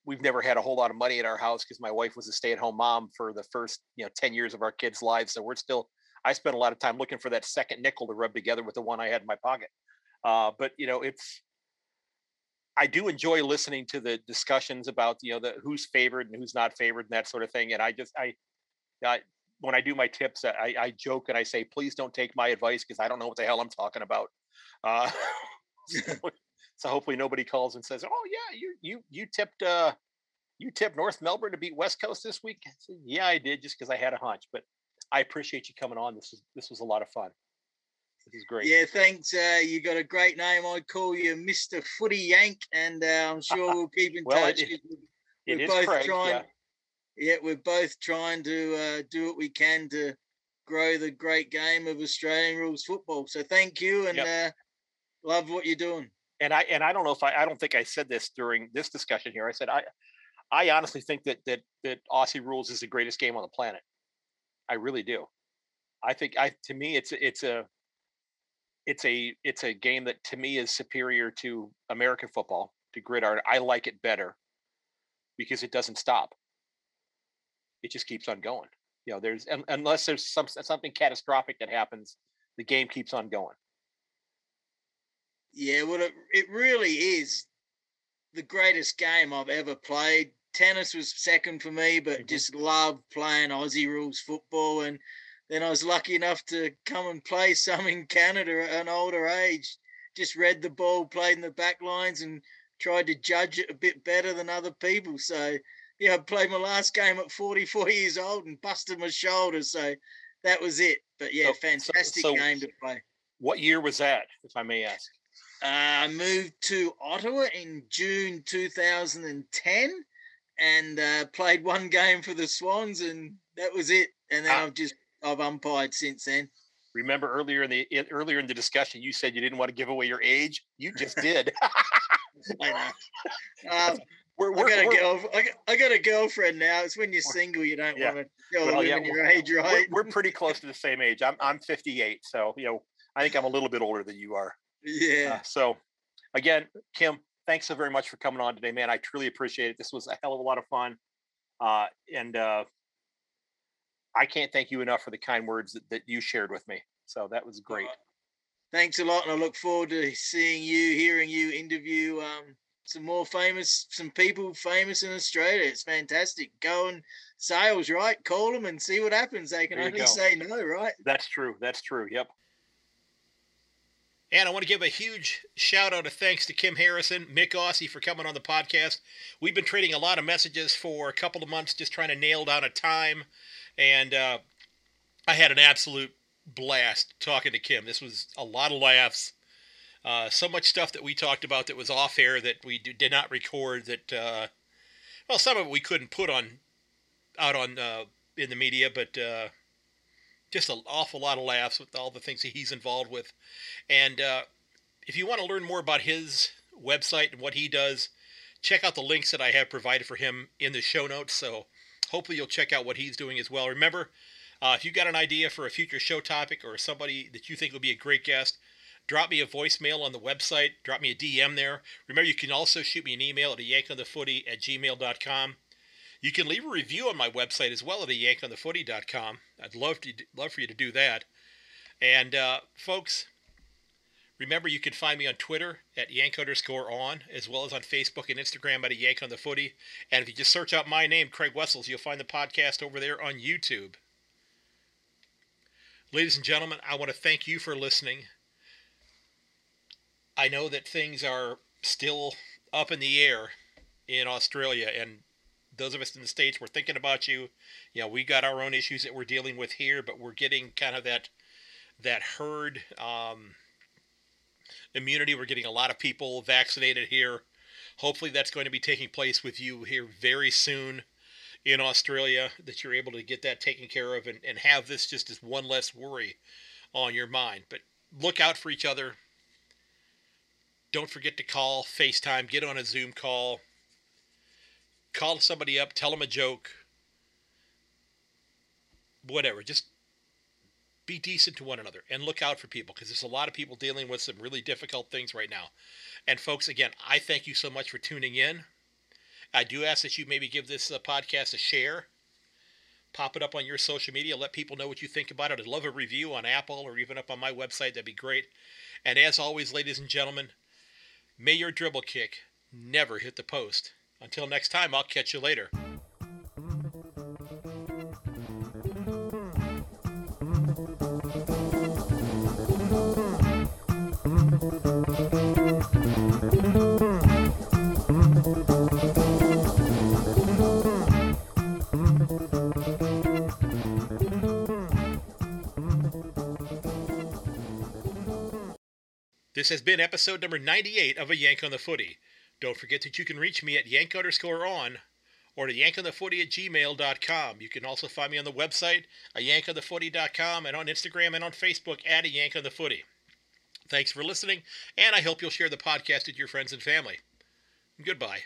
we've never had a whole lot of money in our house because my wife was a stay at home mom for the first you know 10 years of our kids' lives, so we're still I spent a lot of time looking for that second nickel to rub together with the one I had in my pocket. Uh, but you know, it's I do enjoy listening to the discussions about you know the who's favored and who's not favored and that sort of thing. And I just I, I when I do my tips, I, I joke and I say, please don't take my advice because I don't know what the hell I'm talking about. Uh, *laughs* so, *laughs* so, hopefully nobody calls and says, oh yeah, you you you tipped uh you tipped North Melbourne to beat West Coast this week. I said, yeah, I did just because I had a hunch. But I appreciate you coming on. This was this was a lot of fun. This is great. Yeah, thanks. Uh, you got a great name. I call you Mister Footy Yank, and uh, I'm sure we'll keep in *laughs* well, touch. It, we're, both Craig, trying. Yeah. yeah. we're both trying to uh, do what we can to grow the great game of Australian rules football. So thank you, and yep. Uh, love what you're doing. And I and I don't know if I I don't think I said this during this discussion here. I said I I honestly think that that that Aussie rules is the greatest game on the planet. I really do. I think I to me it's it's a it's a it's a game that to me is superior to American football to gridiron. I like it better because it doesn't stop. It just keeps on going. You know, there's unless there's some something catastrophic that happens, the game keeps on going. Yeah, well, it, it really is the greatest game I've ever played tennis was second for me, but mm-hmm. just love playing Aussie rules football. And then I was lucky enough to come and play some in Canada at an older age. Just read the ball, played in the back lines, and tried to judge it a bit better than other people. So, yeah, I played my last game at 44 years old and busted my shoulder. So that was it. But yeah, so, fantastic so, so game to play. What year was that, if I may ask? Uh, I moved to Ottawa in June 2010 and uh, played one *laughs* game for the Swans, and that was it. And then ah. I've just I've umpired since then. Remember earlier in the earlier in the discussion, you said you didn't want to give away your age. You just did. *laughs* *laughs* I know. Uh, we're, we're, I got a girl. I got, I got, a girlfriend now. It's when you're single, you don't yeah. want to tell well, women yeah, your age, right? We're, we're, pretty close to the same age. I'm I'm 58, so you know I think I'm a little bit older than you are. Yeah. Uh, so, again, Kym, thanks so very much for coming on today, man. I truly appreciate it. This was a hell of a lot of fun. Uh, and uh, I can't thank you enough for the kind words that, that you shared with me. So that was great. Thanks a lot. And I look forward to seeing you, hearing you interview um, some more famous, some people famous in Australia. It's fantastic. Go and sales, right? Call them and see what happens. They can only go. say no, right? That's true. That's true. Yep. And I want to give a huge shout out of thanks to Kym Harrison, Myk Aussie for coming on the podcast. We've been trading a lot of messages for a couple of months, just trying to nail down a time. And uh, I had an absolute blast talking to Kym. This was a lot of laughs. Uh, so much stuff that we talked about that was off air that we did not record. That uh, well, some of it we couldn't put on out on uh, in the media, but uh, just an awful lot of laughs with all the things that he's involved with. And uh, if you want to learn more about his website and what he does, check out the links that I have provided for him in the show notes. So hopefully you'll check out what he's doing as well. Remember, uh, if you got an idea for a future show topic or somebody that you think would be a great guest, drop me a voicemail on the website. Drop me a DM there. Remember, you can also shoot me an email at yankonthefooty at gmail.com. You can leave a review on my website as well at yankonthefooty.com. I'd love to love for you to do that. And uh, folks, remember you can find me on Twitter at yank underscore on, as well as on Facebook and Instagram at a yank on the footy. And if you just search out my name, Craig Wessels, you'll find the podcast over there on YouTube. Ladies and gentlemen, I want to thank you for listening. I know that things are still up in the air in Australia, and those of us in the states, we're thinking about you. You know, we got our own issues that we're dealing with here, but we're getting kind of that that herd um, immunity. We're getting a lot of people vaccinated here. Hopefully, that's going to be taking place with you here very soon in Australia. That you're able to get that taken care of and, and have this just as one less worry on your mind. But look out for each other. Don't forget to call, FaceTime, get on a Zoom call call somebody up, tell them a joke, whatever. Just be decent to one another and look out for people because there's a lot of people dealing with some really difficult things right now. And folks, again, I thank you so much for tuning in. I do ask that you maybe give this uh, podcast a share. Pop it up on your social media. Let people know what you think about it. I'd love a review on Apple or even up on my website. That'd be great. And as always, ladies and gentlemen, may your dribble kick never hit the post. Until next time, I'll catch you later. This has been episode number 98 of A Yank on the Footy. Don't forget that you can reach me at yank underscore on or at yankonthefooty at gmail.com. You can also find me on the website, at yankonthefooty.com, and on Instagram and on Facebook at a yank on the footy. Thanks for listening, and I hope you'll share the podcast with your friends and family. Goodbye.